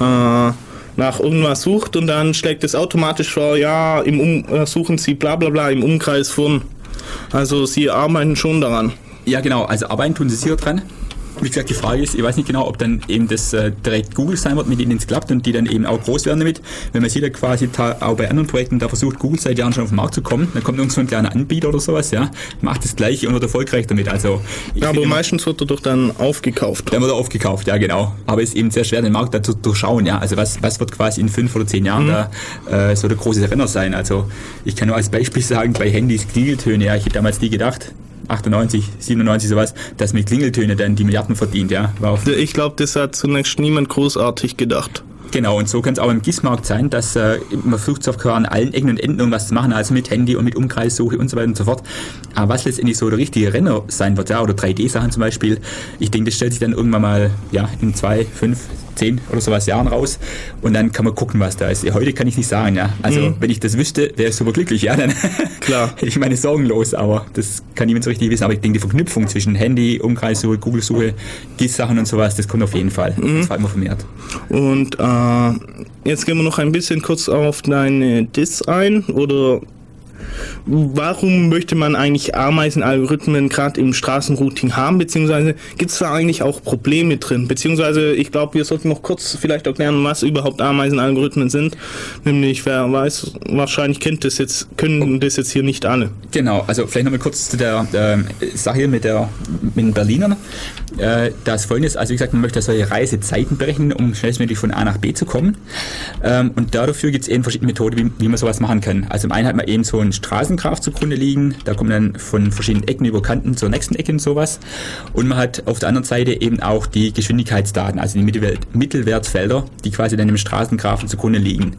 äh, nach irgendwas sucht und dann schlägt es automatisch vor, ja, im um äh, suchen Sie bla bla bla im Umkreis von. Also sie arbeiten schon daran. Ja, genau, also arbeiten tun sie sicher dran wie gesagt, die Frage ist, ich weiß nicht genau, ob dann eben das äh, direkt Google sein wird, mit denen es klappt und die dann eben auch groß werden damit. Wenn man sieht ja quasi auch bei anderen Projekten, da versucht Google seit Jahren schon auf den Markt zu kommen, dann kommt irgend so ein kleiner Anbieter oder sowas, ja, macht das gleiche und wird erfolgreich damit. Also, ja, aber meistens wird er doch dann aufgekauft. Dann wird er aufgekauft, ja genau. Aber es ist eben sehr schwer, den Markt da zu durchschauen, ja. Also was, was wird quasi in fünf oder zehn Jahren mhm. da äh, so der große Renner sein? Also ich kann nur als Beispiel sagen, bei Handys Klingeltöne, ja, ich hätte damals nie gedacht, 98, 97 sowas, dass mit Klingeltöne dann die Milliarden verdient, ja. ich glaube, das hat zunächst niemand großartig gedacht. Genau, und so kann es auch im GIS-Markt sein, dass äh, man versucht sogar an allen Ecken und Enden irgendwas zu machen, also mit Handy und mit Umkreissuche und so weiter und so fort. Aber was letztendlich so der richtige Renner sein wird, ja, oder 3D-Sachen zum Beispiel, ich denke, das stellt sich dann irgendwann mal ja, in zwei, fünf, zehn oder sowas Jahren raus und dann kann man gucken, was da ist. Heute kann ich nicht sagen, ja. Also mhm. wenn ich das wüsste, wäre ich super glücklich, ja. Dann Klar. hätte ich meine Sorgen los, aber das kann niemand so richtig wissen. Aber ich denke, die Verknüpfung zwischen Handy, Umkreissuche, Google-Suche, GIS-Sachen und sowas, das kommt auf jeden Fall. Mhm. Das war immer vermehrt. Und äh, jetzt gehen wir noch ein bisschen kurz auf deine Dis ein oder warum möchte man eigentlich Ameisenalgorithmen gerade im Straßenrouting haben, beziehungsweise gibt es da eigentlich auch Probleme drin? Beziehungsweise, ich glaube, wir sollten noch kurz vielleicht erklären, was überhaupt Ameisenalgorithmen sind. Nämlich, wer weiß, wahrscheinlich kennt das jetzt, können das jetzt hier nicht alle. Genau, also vielleicht nochmal kurz zu der äh, Sache mit, der, mit den Berlinern. Äh, das folgendes, also wie gesagt, man möchte solche Reisezeiten berechnen, um schnellstmöglich von A nach B zu kommen. Ähm, und dafür gibt es eben verschiedene Methoden, wie, wie man sowas machen kann. Also im einen hat man eben so einen Straßengraph zugrunde liegen. Da kommt dann von verschiedenen Ecken über Kanten zur nächsten Ecke und sowas. Und man hat auf der anderen Seite eben auch die Geschwindigkeitsdaten, also die Mittelwertfelder, die quasi dann im Straßengraphen zugrunde liegen.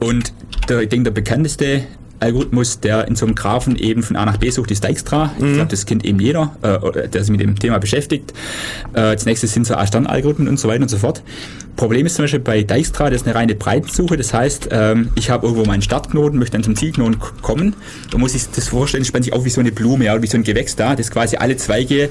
Und der, ich denke, der bekannteste Algorithmus, der in so einem Graphen eben von A nach B sucht, ist Dijkstra. Mhm. Ich glaube, das kennt eben jeder, äh, der sich mit dem Thema beschäftigt. Äh, als nächstes sind so A-Stern-Algorithmen und so weiter und so fort. Problem ist zum Beispiel bei Dijkstra, das ist eine reine Breitensuche. Das heißt, ähm, ich habe irgendwo meinen Startknoten, möchte dann zum Zielknoten kommen. Da muss ich das vorstellen, spannt sich auf wie so eine Blume ja, oder wie so ein Gewächs da, das quasi alle Zweige äh,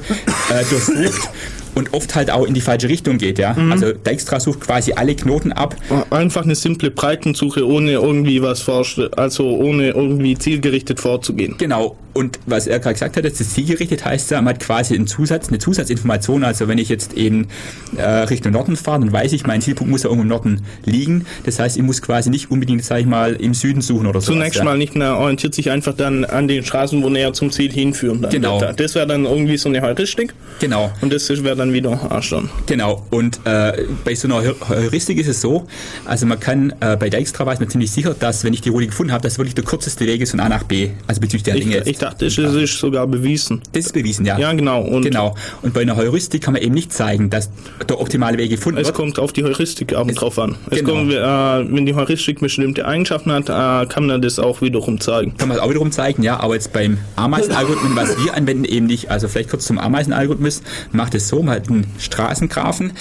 durchsucht und oft halt auch in die falsche Richtung geht, ja. Mhm. Also Dijkstra sucht quasi alle Knoten ab. Einfach eine simple Breitensuche, ohne irgendwie was forscht, also ohne irgendwie zielgerichtet vorzugehen. Genau. und was er gerade gesagt hat, das ist zielgerichtet heißt ja, man hat quasi einen Zusatz, eine Zusatzinformation. Also wenn ich jetzt eben äh, Richtung Norden fahre, dann weiß ich, mein Zielpunkt muss ja irgendwo im Norden liegen. Das heißt, ich muss quasi nicht unbedingt, sag ich mal, im Süden suchen oder so. Zunächst ja. mal nicht mehr orientiert sich einfach dann an den Straßen, wo näher zum Ziel hinführen. Dann Genau. Das wäre dann irgendwie so eine Heuristik Genau. und das wäre dann wieder Arsch dann. Genau, und äh, bei so einer Heu- Heuristik ist es so, also man kann äh, bei Dijkstra weiß man ziemlich sicher, dass wenn ich die Route gefunden habe, das wirklich der kürzeste Weg ist von A nach B, also bezüglich der Ich, Dinge. ich dachte, es ist sogar bewiesen. das ist bewiesen, ja. Ja, genau. Und Genau. Und bei einer Heuristik kann man eben nicht zeigen, dass der optimale Weg gefunden es wird. kommt auf die Heuristik aber drauf an. Es Genau. kommt, äh, wenn die Heuristik bestimmte Eigenschaften hat, äh, kann man das auch wiederum zeigen. Kann man auch wiederum zeigen, ja, aber jetzt beim Ameisenalgorithmus, was wir anwenden, eben nicht. Also vielleicht kurz zum Ameisenalgorithmus, macht es so, man hat einen Straßengrafen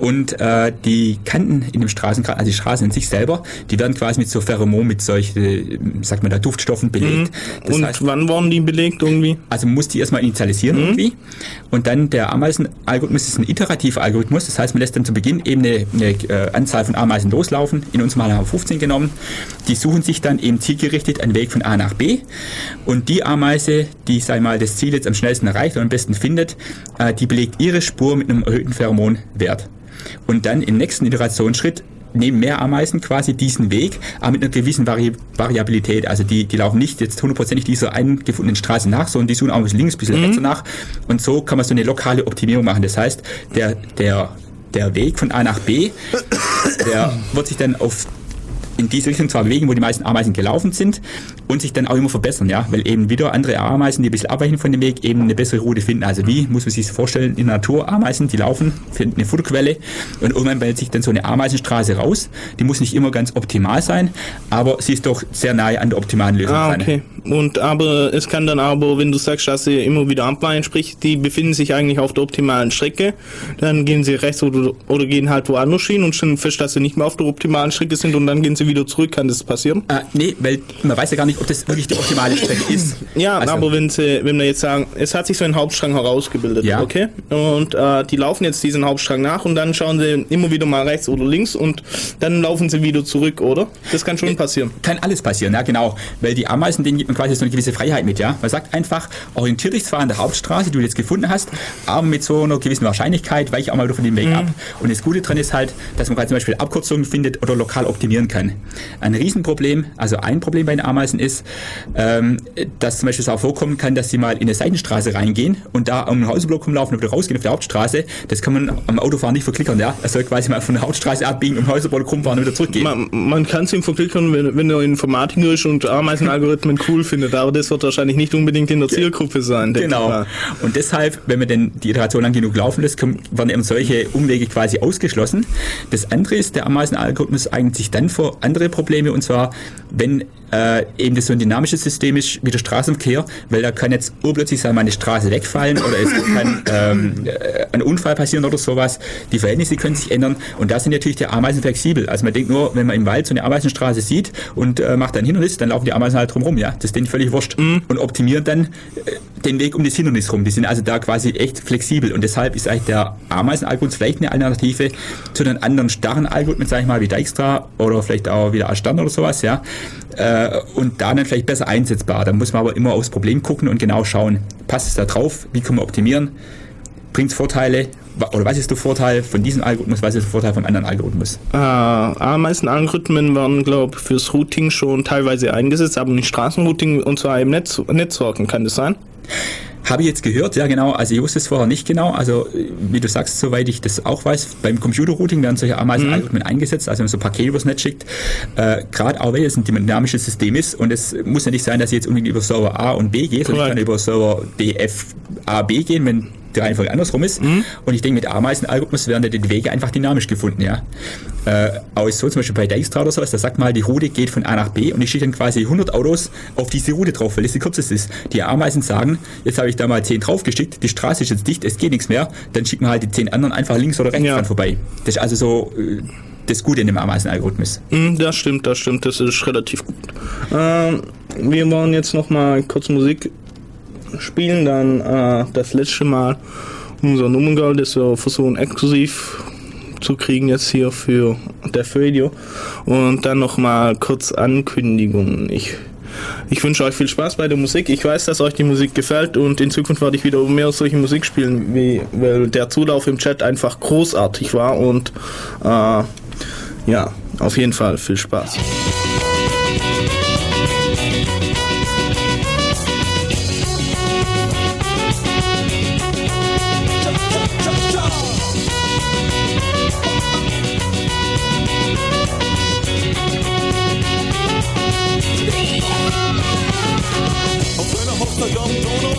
und äh, die Kanten in dem Straßengrafen, also die Straßen in sich selber, die werden quasi mit so Pheromon, mit solchen, sagt man da, Duftstoffen belegt. Das und heißt, wann wurden die belegt irgendwie? also man muss die erstmal initialisieren irgendwie. Und dann der Ameisenalgorithmus ist ein iterativer Algorithmus. Das heißt, man lässt dann zu Beginn eben eine, eine äh, Anzahl von Ameisen loslaufen. In unserem Fall haben wir 15 genommen. Die suchen sich dann eben zielgerichtet einen Weg von A nach B. Und die Ameise, die, ich mal, das Ziel jetzt am schnellsten erreicht und am besten findet, äh, die belegt ihre Spur mit einem erhöhten Pheromonwert. Und dann im nächsten Iterationsschritt nehmen mehr Ameisen quasi diesen Weg, aber mit einer gewissen Vari Variabilität. Also die, die laufen nicht jetzt hundertprozentig dieser einen gefundenen Straße nach, sondern die suchen auch ein bisschen links, ein bisschen rechts nach. Und so kann man so eine lokale Optimierung machen. Das heißt, der, der, der Weg von A nach B, der wird sich dann auf in diese Richtung zwar bewegen, wo die meisten Ameisen gelaufen sind und sich dann auch immer verbessern, ja, weil eben wieder andere Ameisen, die ein bisschen abweichen von dem Weg, eben eine bessere Route finden. Also wie muss man sich das vorstellen? In der Natur Ameisen, die laufen, finden eine Futterquelle und irgendwann bildet sich dann so eine Ameisenstraße raus. Die muss nicht immer ganz optimal sein, aber sie ist doch sehr nahe an der optimalen Lösung. Ah, okay. Und aber es kann dann aber, wenn du sagst, dass sie immer wieder abweichen, sprich, die befinden sich eigentlich auf der optimalen Strecke, dann gehen sie rechts oder, oder gehen halt woanders hin und stellen fest, dass sie nicht mehr auf der optimalen Strecke sind und dann gehen sie wieder zurück. Kann das passieren? Äh, nee, weil man weiß ja gar nicht, ob das wirklich die optimale Strecke ist. Ja, Also- aber wenn sie, wenn wir jetzt sagen, es hat sich so ein Hauptstrang herausgebildet, Ja. okay? Und äh, die laufen jetzt diesen Hauptstrang nach und dann schauen sie immer wieder mal rechts oder links und dann laufen sie wieder zurück, oder? Das kann schon passieren. Kann alles passieren, ja genau. Weil die Ameisen, denen gibt man quasi so eine gewisse Freiheit mit, ja. Man sagt einfach, orientier dich zwar an der Hauptstraße, die du jetzt gefunden hast, aber mit so einer gewissen Wahrscheinlichkeit weiche auch mal wieder von dem Weg ab. Und das Gute dran ist halt, dass man quasi zum Beispiel Abkürzungen findet oder lokal optimieren kann. Ein Riesenproblem, also ein Problem bei den Ameisen ist, ähm, dass zum Beispiel es auch vorkommen kann, dass sie mal in eine Seitenstraße reingehen und da um den Hausblock rumlaufen und wieder rausgehen auf der Hauptstraße. Das kann man am Autofahren nicht verklickern, ja. Er soll quasi mal von der Hauptstraße abbiegen, um den Hausblock rumfahren und wieder zurückgehen. Man, man kann es ihm verklickern, wenn, wenn er Informatiker ist und Ameisenalgorithmen cool findet, aber das wird wahrscheinlich nicht unbedingt in der Zielgruppe sein. Genau. Und deshalb, wenn man denn die Iteration lang genug laufen lässt, kommen- werden eben solche Umwege quasi ausgeschlossen. Das andere ist, der Ameisenalgorithmus eignet sich dann vor andere Probleme, und zwar, wenn äh, eben das so ein dynamisches System ist wie der Straßenverkehr, weil da kann jetzt urplötzlich sagen, wir mal, eine Straße wegfallen oder es kann ähm, äh, ein Unfall passieren oder sowas. Die Verhältnisse können sich ändern und da sind natürlich die Ameisen flexibel. Also man denkt nur, wenn man im Wald so eine Ameisenstraße sieht und äh, macht ein Hindernis, dann laufen die Ameisen halt drumherum, ja. Das ist denen völlig wurscht. Und optimieren dann äh, den Weg um das Hindernis rum. Die sind also da quasi echt flexibel und deshalb ist eigentlich der Ameisenalgorithmus vielleicht eine Alternative zu den anderen starren Algorithmen, sag ich mal, wie Dijkstra oder vielleicht auch wieder Astern oder sowas, ja. Äh, und da dann vielleicht besser einsetzbar. Da muss man aber immer aufs Problem gucken und genau schauen, passt es da drauf, wie kann man optimieren, bringt es Vorteile oder was ist der Vorteil von diesem Algorithmus, was ist der Vorteil von anderen Algorithmus? Äh, Ameisenalgorithmen werden, glaube ich, fürs Routing schon teilweise eingesetzt, aber nicht Straßenrouting und zwar im Netz, Netzwerken, kann das sein? Habe ich jetzt gehört, ja genau, also ich wusste es vorher nicht genau, also wie du sagst, soweit ich das auch weiß, beim Computerrouting werden solche Ameisenalgorithmen eingesetzt, also wenn man so Pakete übers Netz schickt, äh, gerade auch weil es ein dynamisches System ist. Und es muss ja nicht sein, dass ich jetzt unbedingt über Server A und B gehe, sondern ich kann über Server D, F, A, B gehen, wenn die Reihenfolge andersrum ist. Und ich denke, mit Ameisenalgorithmus werden die Wege einfach dynamisch gefunden, ja. Äh, auch ist so zum Beispiel bei Dijkstra oder sowas, da sagt mal, die Route geht von A nach B und ich schicke dann quasi 100 Autos auf diese Route drauf, weil das die kürzeste ist. Die Ameisen sagen, jetzt habe ich da mal 10 draufgeschickt, die Straße ist jetzt dicht, es geht nichts mehr, dann schicken wir halt die 10 anderen einfach links oder rechts Ja. dran vorbei. Das ist also so äh, das Gute in dem Ameisenalgorithmus. Hm, das stimmt, das stimmt, das ist relativ gut. Ähm, wir wollen jetzt noch mal kurz Musik spielen, dann äh, das letzte Mal unser Nummerngirl, das wir versuchen exklusiv zu kriegen jetzt hier für Def Radio und dann noch mal kurz Ankündigungen. Ich ich wünsche euch viel Spaß bei der Musik. Ich weiß, dass euch die Musik gefällt und in Zukunft werde ich wieder mehr solche Musik spielen, wie, weil der Zulauf im Chat einfach großartig war und äh, ja, auf jeden Fall viel Spaß.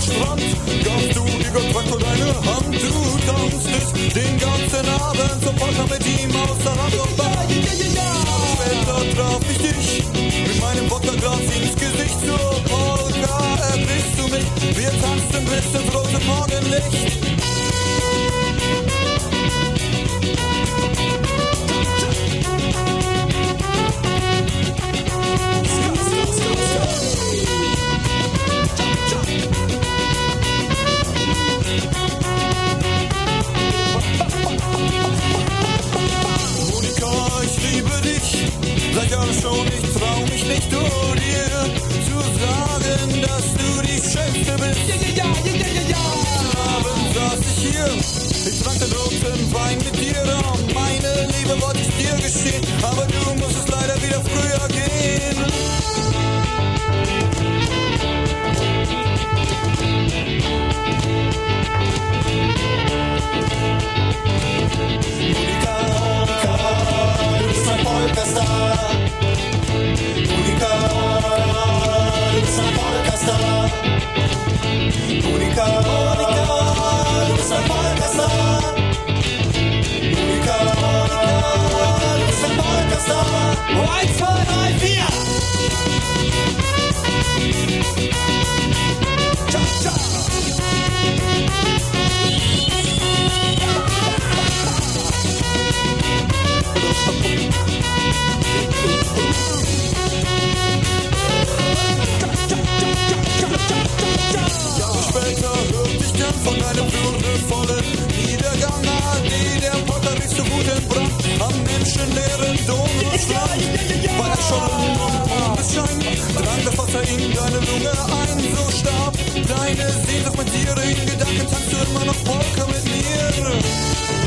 Am Donaustrand gabst du Igor Quacko deine Hand. Du tanztest den ganzen Abend zum Polka mit ihm aus der Rand vorbei. Später traf ich dich mit meinem Wodkaglas ins Gesicht zur Polka. Erbrichst du mich, wir tanzten bis ins rote Morgenlicht. Mich nicht nur dir zu sagen, dass du die Schönste bist. Ja, ja, ja, ja, ja, ja. Abend saß ich hier, ich trank den roten Wein mit dir. Oh, meine Liebe wollte ich dir geschehen, von einem würdevollen Niedergang AD. Der Potter rief so gut entbrannt am menschenleeren Donaustrand. Bei der Schollen und Mondesschein drang das Wasser in deine Lunge ein. So starb deine Sehnsucht mit dir. In Gedanken tanzt du immer noch Polka mit mir.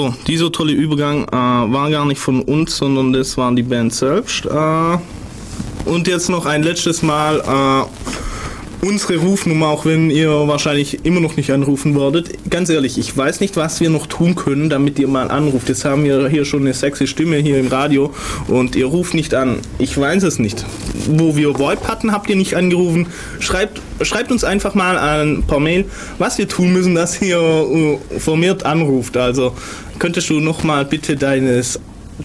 So, dieser tolle Übergang äh, war gar nicht von uns, sondern das waren die Band selbst. Äh, und jetzt noch ein letztes Mal äh, unsere Rufnummer, auch wenn ihr wahrscheinlich immer noch nicht anrufen werdet. Ganz ehrlich, ich weiß nicht, was wir noch tun können, damit ihr mal anruft. Jetzt haben wir hier schon eine sexy Stimme hier im Radio und ihr ruft nicht an. Ich weiß es nicht. Wo wir VoIP hatten, habt ihr nicht angerufen. Schreibt, schreibt uns einfach mal ein paar Mail, was wir tun müssen, dass ihr äh, vermehrt anruft. Also könntest du noch mal bitte deines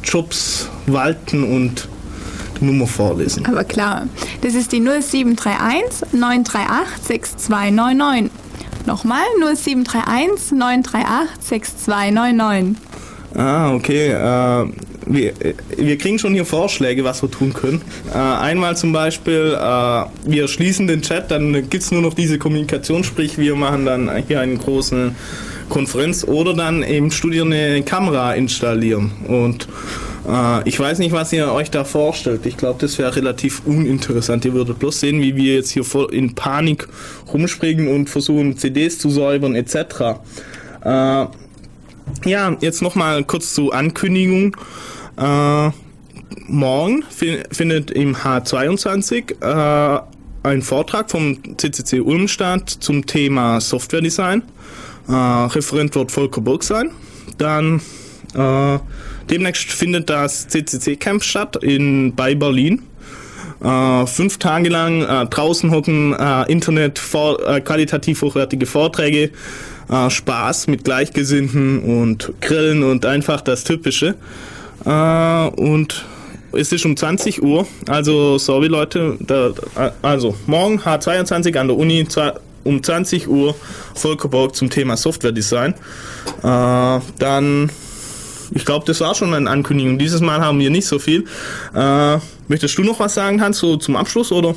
Jobs walten und die Nummer vorlesen. Aber klar, das ist die 0731 938 6299. Nochmal 0731 938 6299. Ah, okay. Äh, wir, wir kriegen schon hier Vorschläge, was wir tun können. Äh, einmal zum Beispiel, äh, wir schließen den Chat, dann gibt es nur noch diese Kommunikation, sprich wir machen dann hier einen großen Konferenz oder dann im Studio eine Kamera installieren. Und äh, ich weiß nicht, was ihr euch da vorstellt. Ich glaube, das wäre relativ uninteressant. Ihr würdet bloß sehen, wie wir jetzt hier voll in Panik rumspringen und versuchen, CDs zu säubern etc. Äh, ja, jetzt nochmal kurz zur Ankündigung. Äh, morgen fi findet im H22 äh, ein Vortrag vom CCC Ulm statt zum Thema Softwaredesign. Äh, Referent wird Volker Burg sein. Dann äh, demnächst findet das CCC Camp statt in, bei Berlin. Äh, fünf Tage lang äh, draußen hocken, äh, Internet, vor, äh, qualitativ hochwertige Vorträge, äh, Spaß mit Gleichgesinnten und Grillen und einfach das Typische. Äh, und es ist um 20 Uhr, also sorry Leute, da, also morgen H22 an der Uni um 20 Uhr Volker Borg zum Thema Software Design. Äh, dann ich glaube, das war schon eine Ankündigung. Dieses Mal haben wir nicht so viel. Äh, möchtest du noch was sagen, Hans, so zum Abschluss, oder?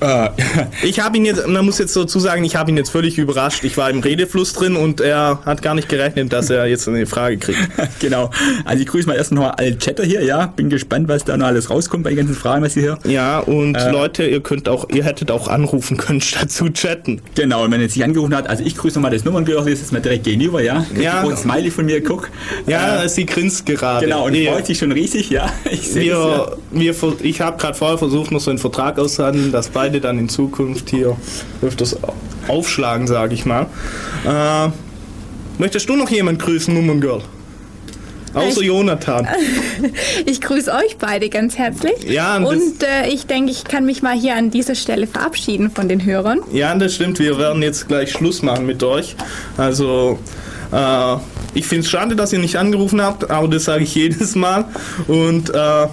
Äh, Ich habe ihn jetzt, man muss jetzt dazu sagen, ich habe ihn jetzt völlig überrascht. Ich war im Redefluss drin und er hat gar nicht gerechnet, dass er jetzt eine Frage kriegt. genau. Also ich grüße mal erst noch alle Chatter hier, ja. Bin gespannt, was da noch alles rauskommt bei den ganzen Fragen, was ihr hier. Ja, und Leute, ihr könnt auch, ihr hättet auch anrufen können, statt zu chatten. Genau, und wenn er sich angerufen hat, also ich grüße nochmal das Nummerngeräusch, das ist mir direkt gegenüber, ja. Kriegt Ja. ja. ein Smiley von mir, guck. Ja, Äh, sie grinst gerade. genau, und Wir- freut sich schon riesig, ja. Ich sehe es, ja. wir, ich habe gerade vorher versucht, noch so einen Vertrag auszuhandeln, dass beide dann in Zukunft hier öfters aufschlagen, sage ich mal. Äh, möchtest du noch jemand grüßen, Nummern-Girl? Außer Ich- Jonathan. Ich grüße euch beide ganz herzlich. Ja, und und äh, ich denke, ich kann mich mal hier an dieser Stelle verabschieden von den Hörern. Ja, das stimmt. Wir werden jetzt gleich Schluss machen mit euch. Also, äh, ich finde es schade, dass ihr nicht angerufen habt, aber das sage ich jedes Mal. Und äh,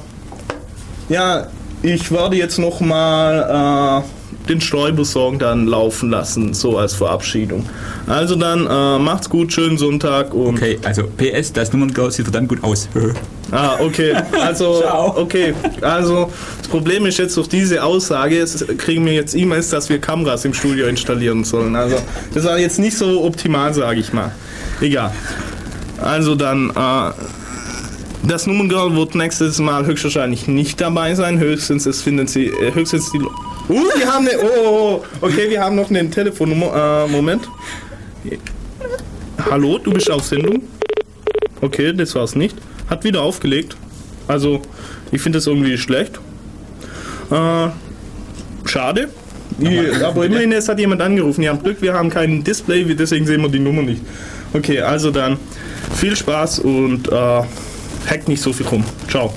ja, ich werde jetzt noch mal äh, den Steuersong dann laufen lassen, so als Verabschiedung. Also dann äh, macht's gut, schönen Sonntag und Okay, also PS, das Nummerngeräusch sieht verdammt gut aus. Ah, okay. Also, Ciao. okay. Also, das Problem ist jetzt durch diese Aussage, es kriegen wir jetzt E-Mails, dass wir Kameras im Studio installieren sollen. Also, das war jetzt nicht so optimal, sage ich mal. Egal. Also dann, äh, das Nummengirl wird nächstes Mal höchstwahrscheinlich nicht dabei sein. Höchstens, es finden sie, äh, höchstens die. Uh, wir haben eine. Oh, oh, oh, okay, wir haben noch eine Telefonnummer. Äh, Moment. Hallo, du bist auf Sendung? Okay, das war's nicht. Hat wieder aufgelegt. Also, ich finde das irgendwie schlecht. Äh, schade. Die, aber immerhin, es hat jemand angerufen. Ihr habt Glück, wir haben kein Display, wir- deswegen sehen wir die Nummer nicht. Okay, also dann viel Spaß und äh, hackt nicht so viel rum. Ciao.